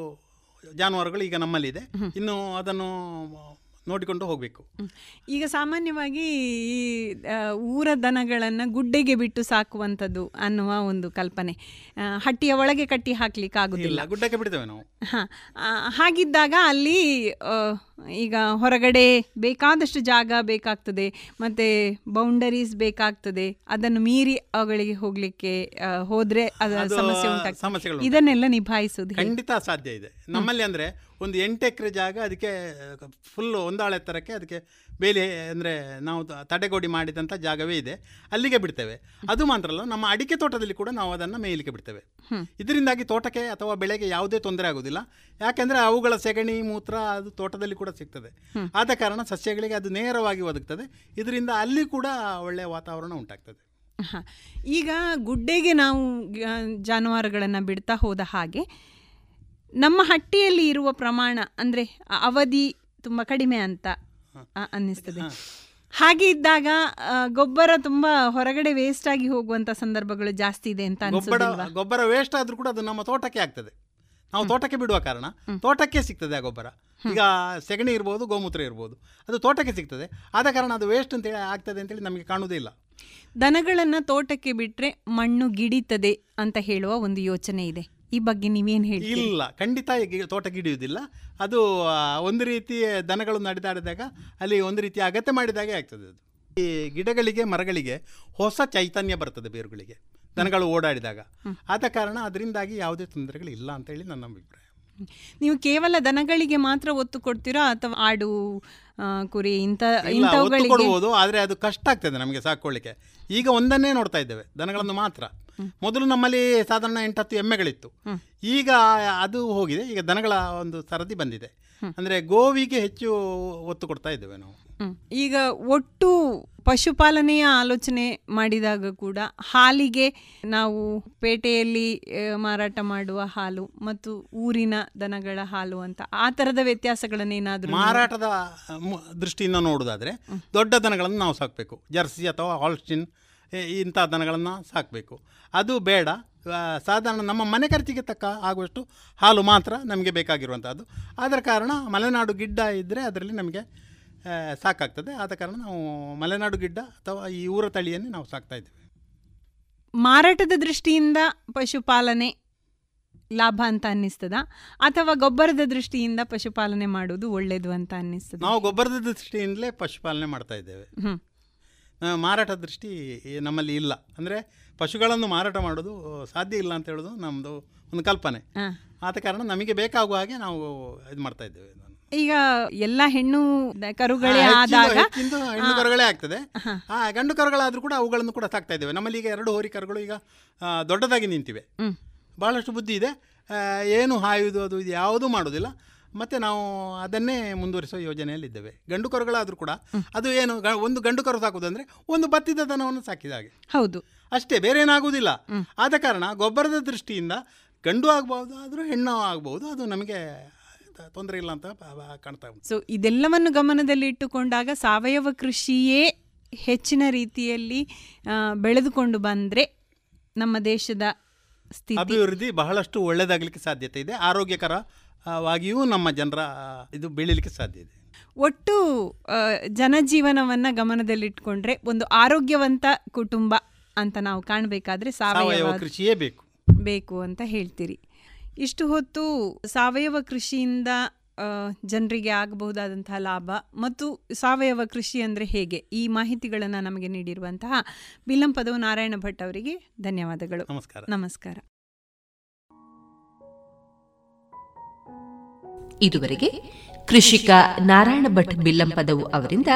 ಜಾನುವಾರುಗಳು ಈಗ ನಮ್ಮಲ್ಲಿದೆ. ಇನ್ನು ಅದನ್ನು ನೋಡಿಕೊಂಡು ಹೋಗಬೇಕು. ಈಗ ಸಾಮಾನ್ಯವಾಗಿ ಈ ಊರ ದನಗಳನ್ನು ಗುಡ್ಡೆಗೆ ಬಿಟ್ಟು ಸಾಕುವಂಥದ್ದು ಅನ್ನುವ ಒಂದು ಕಲ್ಪನೆ. ಹಟ್ಟಿಯ ಒಳಗೆ ಕಟ್ಟಿ ಹಾಕ್ಲಿಕ್ಕೆ ಆಗುದಿಲ್ಲ. ಗುಡ್ಡಕ್ಕೆ ಬಿಡ್ತೇವೆ ನಾವು. ಹಾಗಿದ್ದಾಗ ಅಲ್ಲಿ ಈಗ ಹೊರಗಡೆ ಬೇಕಾದಷ್ಟು ಜಾಗ ಬೇಕಾಗ್ತದೆ ಮತ್ತೆ ಬೌಂಡರೀಸ್ ಬೇಕಾಗ್ತದೆ ಅದನ್ನು ಮೀರಿ ಅವುಗಳಿಗೆ ಹೋಗಲಿಕ್ಕೆ ಹೋದರೆ ಅದರ ಸಮಸ್ಯೆ ಉಂಟಾಗ್ತದೆ. ಇದನ್ನೆಲ್ಲ ನಿಭಾಯಿಸೋದು ಖಂಡಿತ ಸಾಧ್ಯ ಇದೆ. ನಮ್ಮಲ್ಲಿ ಅಂದರೆ ಒಂದು ಎಂಟು ಎಕರೆ ಜಾಗ ಅದಕ್ಕೆ ಫುಲ್ ಒಂದಾಳೆ ಅದಕ್ಕೆ ಬೇಲಿ ಅಂದರೆ ನಾವು ತಡೆಗೋಡಿ ಮಾಡಿದಂಥ ಜಾಗವೇ ಇದೆ. ಅಲ್ಲಿಗೆ ಬಿಡ್ತೇವೆ. ಅದು ಮಾತ್ರ ಅಲ್ಲ ನಮ್ಮ ಅಡಿಕೆ ತೋಟದಲ್ಲಿ ಕೂಡ ನಾವು ಅದನ್ನು ಮೇಯಲಿಕ್ಕೆ ಬಿಡ್ತೇವೆ. ಇದರಿಂದಾಗಿ ತೋಟಕ್ಕೆ ಅಥವಾ ಬೆಳೆಗೆ ಯಾವುದೇ ತೊಂದರೆ ಆಗೋದಿಲ್ಲ. ಯಾಕೆಂದರೆ ಅವುಗಳ ಸೆಗಣಿ ಮೂತ್ರ ಅದು ತೋಟದಲ್ಲಿ ಕೂಡ ಸಿಗ್ತದೆ. ಆದ ಕಾರಣ ಸಸ್ಯಗಳಿಗೆ ಅದು ನೇರವಾಗಿ ಒದಗ್ತದೆ. ಇದರಿಂದ ಅಲ್ಲಿ ಕೂಡ ಒಳ್ಳೆಯ ವಾತಾವರಣ ಉಂಟಾಗ್ತದೆ. ಈಗ ಗುಡ್ಡೆಗೆ ನಾವು ಜಾನುವಾರುಗಳನ್ನು ಬಿಡ್ತಾ ಹೋದ ಹಾಗೆ ನಮ್ಮ ಹಟ್ಟಿಯಲ್ಲಿ ಇರುವ ಪ್ರಮಾಣ ಅಂದರೆ ಅವಧಿ ತುಂಬ ಕಡಿಮೆ ಅಂತ ಅನ್ನಿಸ್ತದೆ. ಹಾಗೆ ಇದ್ದಾಗ ಗೊಬ್ಬರ ತುಂಬಾ ಹೊರಗಡೆ ವೇಸ್ಟ್ ಆಗಿ ಹೋಗುವಂತ ಸಂದರ್ಭಗಳು ಜಾಸ್ತಿ ಇದೆ ಅಂತ ಗೊಬ್ಬರ ಗೊಬ್ಬರ ವೇಸ್ಟ್ ಆದ್ರೂ ಕೂಡ ಅದು ನಮ್ಮ ತೋಟಕ್ಕೆ ಆಗ್ತದೆ. ನಾವು ತೋಟಕ್ಕೆ ಬಿಡುವ ಕಾರಣ ತೋಟಕ್ಕೆ ಸಿಗ್ತದೆ ಆ ಗೊಬ್ಬರ. ಈಗ ಸೆಗಣಿ ಇರ್ಬೋದು ಗೋಮೂತ್ರ ಇರ್ಬೋದು ಅದು ತೋಟಕ್ಕೆ ಸಿಗ್ತದೆ. ಆದ ಕಾರಣ ಅದು ವೇಸ್ಟ್ ಅಂತೇಳಿ ಆಗ್ತದೆ ಅಂತೇಳಿ ನಮಗೆ ಕಾಣುವುದಿಲ್ಲ ದನಗಳನ್ನು ತೋಟಕ್ಕೆ ಬಿಟ್ಟರೆ ಮಣ್ಣು ಗಿಡಿತದೆ ಅಂತ ಹೇಳುವ ಒಂದು ಯೋಚನೆ ಇದೆ. ಈ ಬಗ್ಗೆ ನೀವೇನು ಹೇಳಿ ಇಲ್ಲ ಖಂಡಿತ ತೋಟ ಗಿಡಿಯುವುದಿಲ್ಲ ಅದು ಒಂದು ರೀತಿ ದನಗಳು ನಡೆದಾಡಿದಾಗ ಅಲ್ಲಿ ಒಂದು ರೀತಿ ಅಗತ್ಯ ಮಾಡಿದಾಗೆ ಆಗ್ತದೆ ಅದು. ಈ ಗಿಡಗಳಿಗೆ ಮರಗಳಿಗೆ ಹೊಸ ಚೈತನ್ಯ ಬರ್ತದೆ ಬೇರುಗಳಿಗೆ. ದನಗಳು ಓಡಾಡಿದಾಗ. ಆದ ಕಾರಣ ಅದರಿಂದಾಗಿ ಯಾವುದೇ ತೊಂದರೆಗಳಿಲ್ಲ ಅಂತ ಹೇಳಿ ನನ್ನ ಅಭಿಪ್ರಾಯ. ನೀವು ಕೇವಲ ದನಗಳಿಗೆ ಮಾತ್ರ ಒತ್ತು ಕೊಡ್ತೀರಾ ಅಥವಾ ಆಡು ಕುರಿ ಇಂತ ಕೊಡ್ಬೋದು ಆದರೆ ಅದು ಕಷ್ಟ ಆಗ್ತದೆ ನಮಗೆ ಸಾಕೊಳ್ಳಿಕ್ಕೆ ಈಗ ಒಂದನ್ನೇ ನೋಡ್ತಾ ಇದ್ದೇವೆ ದನಗಳನ್ನು ಮಾತ್ರ. ಮೊದಲು ನಮ್ಮಲ್ಲಿ ಸಾಧಾರಣ ಎಂಟತ್ತು ಎಮ್ಮೆಗಳಿತ್ತು. ಈಗ ಅದು ಹೋಗಿದೆ ಈಗ ದನಗಳ ಒಂದು ಸರದಿ ಬಂದಿದೆ. ಅಂದರೆ ಗೋವಿಗೆ ಹೆಚ್ಚು ಒತ್ತು ಕೊಡ್ತಾ ಇದ್ದೇವೆ ನಾವು. ಈಗ ಒಟ್ಟು ಪಶುಪಾಲನೆಯ ಆಲೋಚನೆ ಮಾಡಿದಾಗ ಕೂಡ ಹಾಲಿಗೆ ನಾವು ಪೇಟೆಯಲ್ಲಿ ಮಾರಾಟ ಮಾಡುವ ಹಾಲು ಮತ್ತು ಊರಿನ ದನಗಳ ಹಾಲು ಅಂತ ಆ ಥರದ ವ್ಯತ್ಯಾಸಗಳನ್ನೇನಾದರೂ ಮಾರಾಟದ ದೃಷ್ಟಿಯಿಂದ ನೋಡೋದಾದ್ರೆ ದೊಡ್ಡ ದನಗಳನ್ನು ನಾವು ಸಾಕಬೇಕು. ಜರ್ಸಿ ಅಥವಾ ಹಾಲ್ಸ್ಟಿನ್ ಇಂಥ ದನಗಳನ್ನು ಸಾಕಬೇಕು. ಅದು ಬೇಡ. ಸಾಧಾರಣ ನಮ್ಮ ಮನೆ ಖರ್ಚಿಗೆ ತಕ್ಕ ಆಗುವಷ್ಟು ಹಾಲು ಮಾತ್ರ ನಮಗೆ ಬೇಕಾಗಿರುವಂಥದ್ದು ಅದರ ಕಾರಣ ಮಲೆನಾಡು ಗಿಡ್ಡ ಇದ್ದರೆ ಅದರಲ್ಲಿ ನಮಗೆ ಸಾಕಾಗ್ತದೆ. ಆದ ಕಾರಣ ನಾವು ಮಲೆನಾಡು ಗಿಡ್ಡ ಅಥವಾ ಈ ಊರ ತಳಿಯನ್ನೇ ನಾವು ಸಾಕ್ತಾ ಇದ್ದೇವೆ. ಮಾರಾಟದ ದೃಷ್ಟಿಯಿಂದ ಪಶುಪಾಲನೆ ಲಾಭ ಅಂತ ಅನ್ನಿಸ್ತದ? ಅಥವಾ ಗೊಬ್ಬರದ ದೃಷ್ಟಿಯಿಂದ ಪಶುಪಾಲನೆ ಮಾಡುವುದು ಒಳ್ಳೆಯದು ಅಂತ ಅನ್ನಿಸ್ತದೆ? ನಾವು ಗೊಬ್ಬರದ ದೃಷ್ಟಿಯಿಂದಲೇ ಪಶುಪಾಲನೆ ಮಾಡ್ತಾ ಇದ್ದೇವೆ. ಮಾರಾಟ ದೃಷ್ಟಿ ನಮ್ಮಲ್ಲಿ ಇಲ್ಲ. ಅಂದರೆ ಪಶುಗಳನ್ನು ಮಾರಾಟ ಮಾಡೋದು ಸಾಧ್ಯ ಇಲ್ಲ ಅಂತ ಹೇಳೋದು ನಮ್ಮದು ಒಂದು ಕಲ್ಪನೆ. ಆದ ಕಾರಣ ನಮಗೆ ಬೇಕಾಗುವ ಹಾಗೆ ನಾವು ಇದು ಮಾಡ್ತಾ ಇದ್ದೇವೆ. ಈಗ ಎಲ್ಲ ಹೆಣ್ಣು ಕರುಗಳೇ ಆದಾಗ ಹೆಣ್ಣು ಕರುಗಳೇ ಆಗ್ತದೆ. ಆ ಗಂಡು ಕರುಗಳಾದ್ರೂ ಕೂಡ ಅವುಗಳನ್ನು ಕೂಡ ಸಾಕ್ತಾ ಇದ್ದೇವೆ. ನಮ್ಮಲ್ಲಿ ಈಗ ಎರಡು ಹೋರಿ ಕರುಗಳು ಈಗ ದೊಡ್ಡದಾಗಿ ನಿಂತಿವೆ. ಬಹಳಷ್ಟು ಬುದ್ಧಿ ಇದೆ. ಏನು ಹಾಯುವುದು ಅದು ಇದು ಯಾವುದೂ ಮಾಡೋದಿಲ್ಲ. ಮತ್ತು ನಾವು ಅದನ್ನೇ ಮುಂದುವರಿಸುವ ಯೋಜನೆಯಲ್ಲಿದ್ದೇವೆ. ಗಂಡು ಕರುಗಳಾದರೂ ಕೂಡ ಅದು ಏನು ಒಂದು ಗಂಡು ಕರು ಸಾಕುವುದಂದ್ರೆ ಒಂದು ಬತ್ತಿದ ದನವನ್ನು ಸಾಕಿದ ಹಾಗೆ. ಹೌದು. ಅಷ್ಟೇ ಬೇರೆ ಏನಾಗುವುದಿಲ್ಲ. ಆದ ಕಾರಣ ಗೊಬ್ಬರದ ದೃಷ್ಟಿಯಿಂದ ಗಂಡು ಆಗಬಹುದು ಆದರೂ ಹೆಣ್ಣು ಆಗಬಹುದು ಅದು ನಮಗೆ ತೊಂದರೆ ಇಲ್ಲ ಅಂತ ಕಾಣ್ತಾ ಸೊ ಇದೆಲ್ಲವನ್ನು ಗಮನದಲ್ಲಿ ಇಟ್ಟುಕೊಂಡಾಗ ಸಾವಯವ ಕೃಷಿಯೇ ಹೆಚ್ಚಿನ ರೀತಿಯಲ್ಲಿ ಬೆಳೆದುಕೊಂಡು ಬಂದರೆ ನಮ್ಮ ದೇಶದ ಸ್ಥಿತಿ ಅಭಿವೃದ್ಧಿ ಬಹಳಷ್ಟು ಒಳ್ಳೆಯದಾಗಲಿಕ್ಕೆ ಸಾಧ್ಯತೆ ಇದೆ. ಆರೋಗ್ಯಕರ ವಾಗಿಯೂ ನಮ್ಮ ಜನರ ಇದು ಬೆಳೀಲಿಕ್ಕೆ ಸಾಧ್ಯ ಇದೆ. ಒಟ್ಟು ಜನಜೀವನವನ್ನು ಗಮನದಲ್ಲಿಟ್ಕೊಂಡ್ರೆ ಒಂದು ಆರೋಗ್ಯವಂತ ಕುಟುಂಬ ಅಂತ ನಾವು ಕಾಣಬೇಕಾದ್ರೆ ಸಾವಯವ ಕೃಷಿಯೇ ಬೇಕು. ಬೇಕು ಅಂತ ಹೇಳ್ತೀರಿ. ಇಷ್ಟು ಹೊತ್ತು ಸಾವಯವ ಕೃಷಿಯಿಂದ ಜನರಿಗೆ ಆಗಬಹುದಾದಂತಹ ಲಾಭ ಮತ್ತು ಸಾವಯವ ಕೃಷಿ ಅಂದರೆ ಹೇಗೆ? ಈ ಮಾಹಿತಿಗಳನ್ನು ನಮಗೆ ನೀಡಿರುವಂತಹ ಬಿಲ್ಲಂಪದವು ನಾರಾಯಣ ಭಟ್ ಅವರಿಗೆ ಧನ್ಯವಾದಗಳು. ನಮಸ್ಕಾರ. ನಮಸ್ಕಾರ. ಇದುವರೆಗೆ ಕೃಷಿಕ ನಾರಾಯಣ ಭಟ್ ಬಿಲ್ಲಂಪದವು ಅವರಿಂದ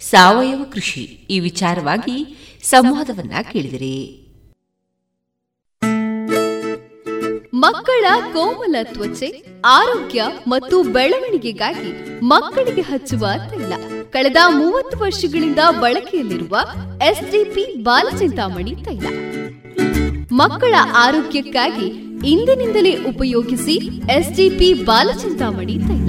ಸಾವಯವ ಕೃಷಿ ಈ ವಿಚಾರವಾಗಿ ಸಂವಾದವನ್ನ ಕೇಳಿದಿರಿ. ಮಕ್ಕಳ ಕೋಮಲ ತ್ವಚೆ, ಆರೋಗ್ಯ ಮತ್ತು ಬೆಳವಣಿಗೆಗಾಗಿ ಮಕ್ಕಳಿಗೆ ಹಚ್ಚುವ ತೈಲ. ಕಳೆದ ಮೂವತ್ತು ವರ್ಷಗಳಿಂದ ಬಳಕೆಯಲ್ಲಿರುವ ಎಸ್ಡಿಪಿ ಬಾಲಚಿಂತಾಮಣಿ ತೈಲ. ಮಕ್ಕಳ ಆರೋಗ್ಯಕ್ಕಾಗಿ ಇಂದಿನಿಂದಲೇ ಉಪಯೋಗಿಸಿ ಎಸ್ಡಿಪಿ ಬಾಲಚಿಂತಾಮಣಿ ತೈಲ.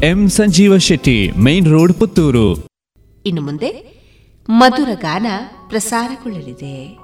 M Sanjeeva Shetty main road Puttur. ಇನ್ನು ಮುಂದೆ ಮಧುರ ಗಾನ ಪ್ರಸಾರಗೊಳ್ಳಲಿದೆ.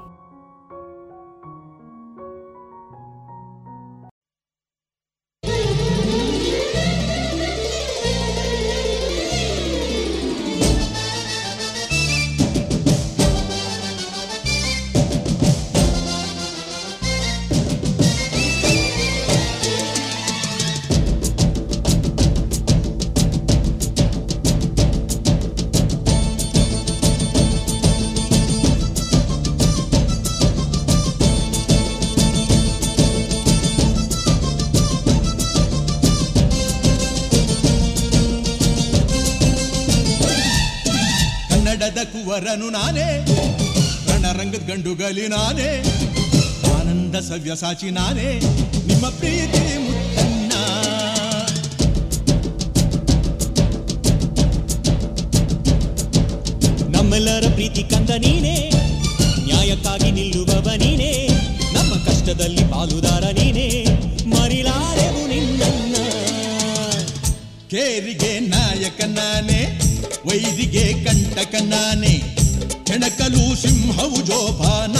ಕನ್ನಡದ ನಾನೇ, ರಣರಂಗದ ಗಂಡುಗಲಿ ನಾನೇ, ಆನಂದ ಸವ್ಯಸಾಚಿ ನಾನೇ, ನಿಮ್ಮ ಪ್ರೀತಿ ಮುತ್ತನ್ನ ನಮ್ಮೆಲ್ಲರ ಪ್ರೀತಿ ಕಂದ ನೀನೇ, ನ್ಯಾಯಕ್ಕಾಗಿ ನಿಲ್ಲುವವ ನೀನೇ, ನಮ್ಮ ಕಷ್ಟದಲ್ಲಿ ಪಾಲುದಾರ ನೀನೇ, ಮರಿಲಾರೆವು ನಿನ್ನ ಕೇರಿಗೆ ವೈದಿಗೆ ಕಂಟಕ ನಾನೇ ಕೆಣಕಲು ಸಿಂಹವು ಜೋಪಾನ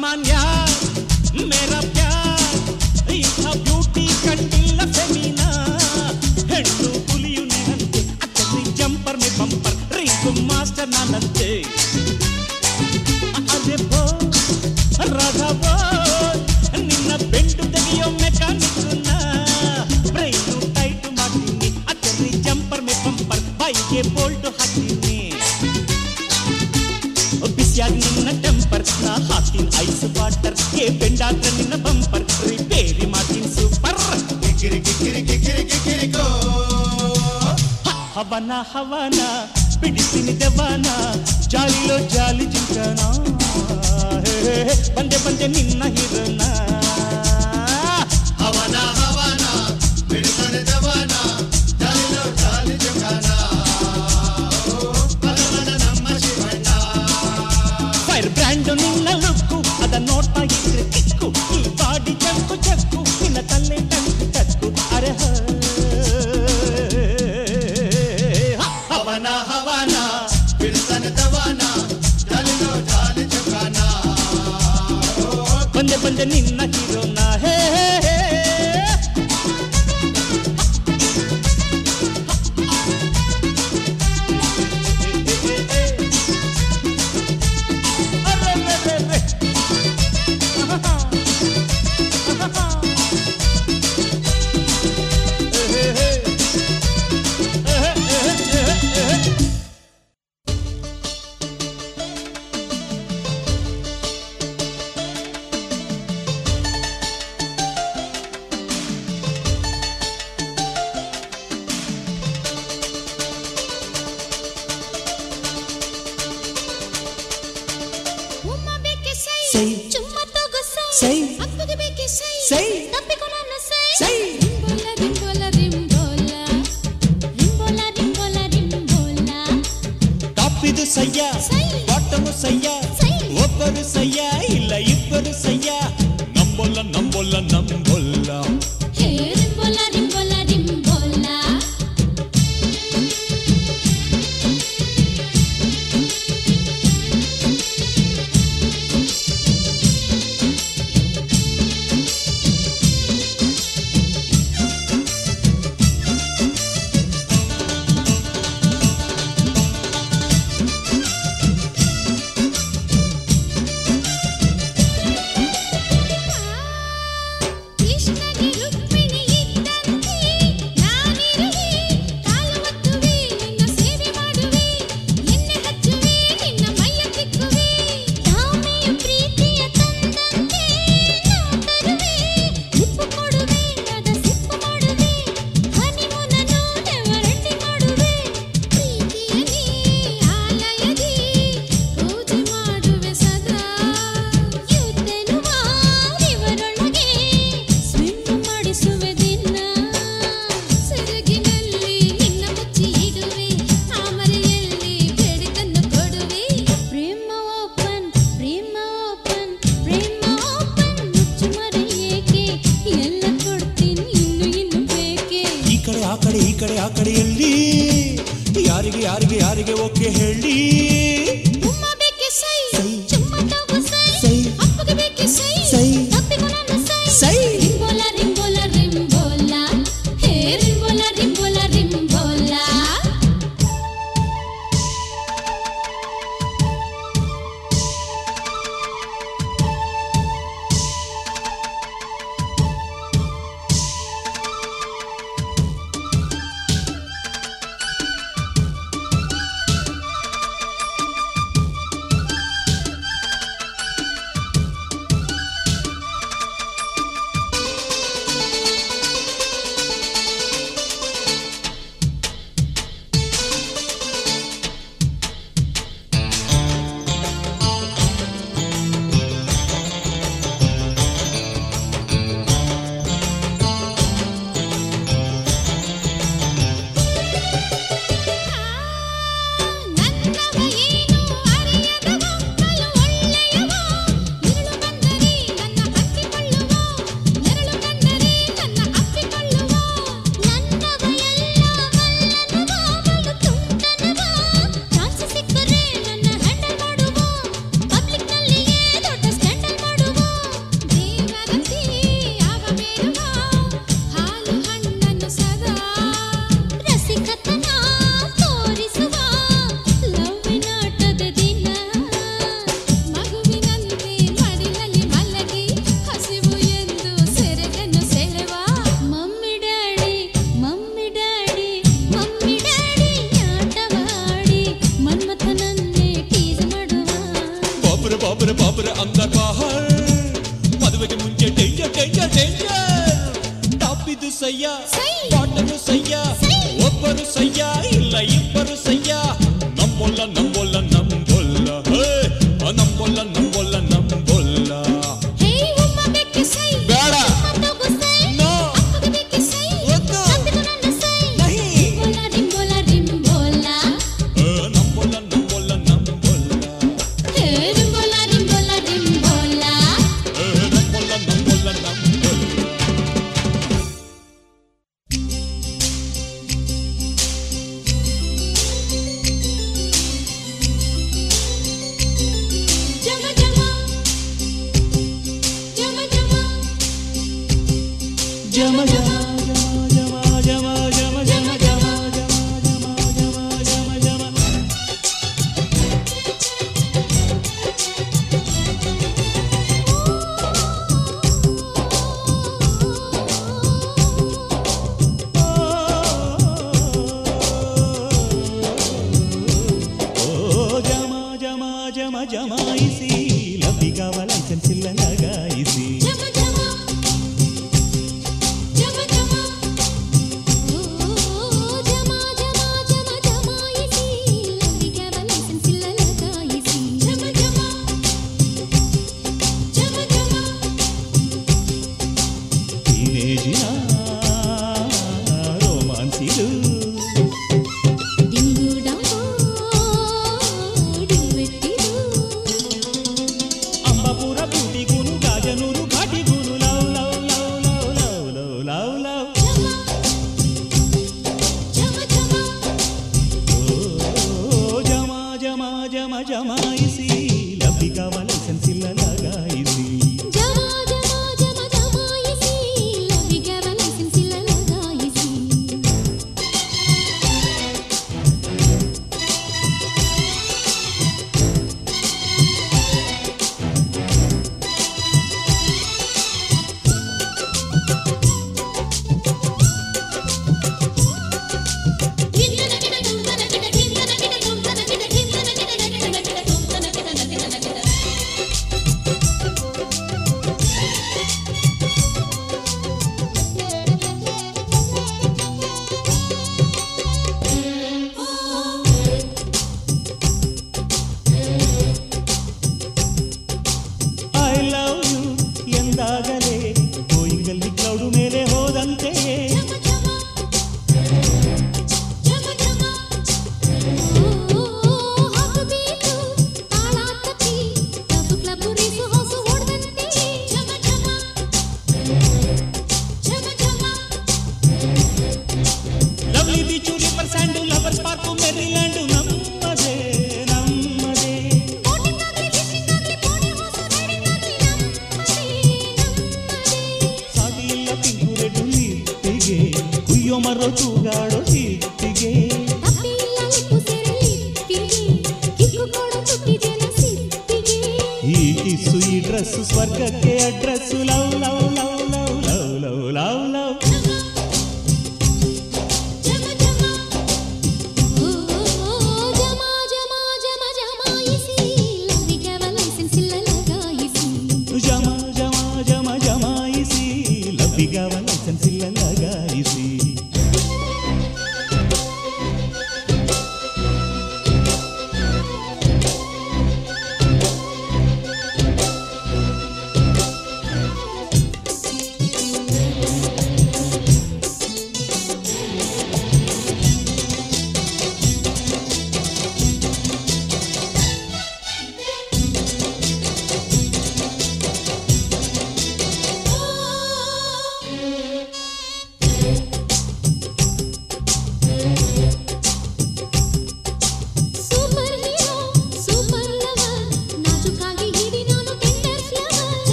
ಕಮಾನ್ ಯಾರ್ ಮೇರಾ ಪ್ಯಾರ್ ಇಂಥ هواني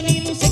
ನೀನು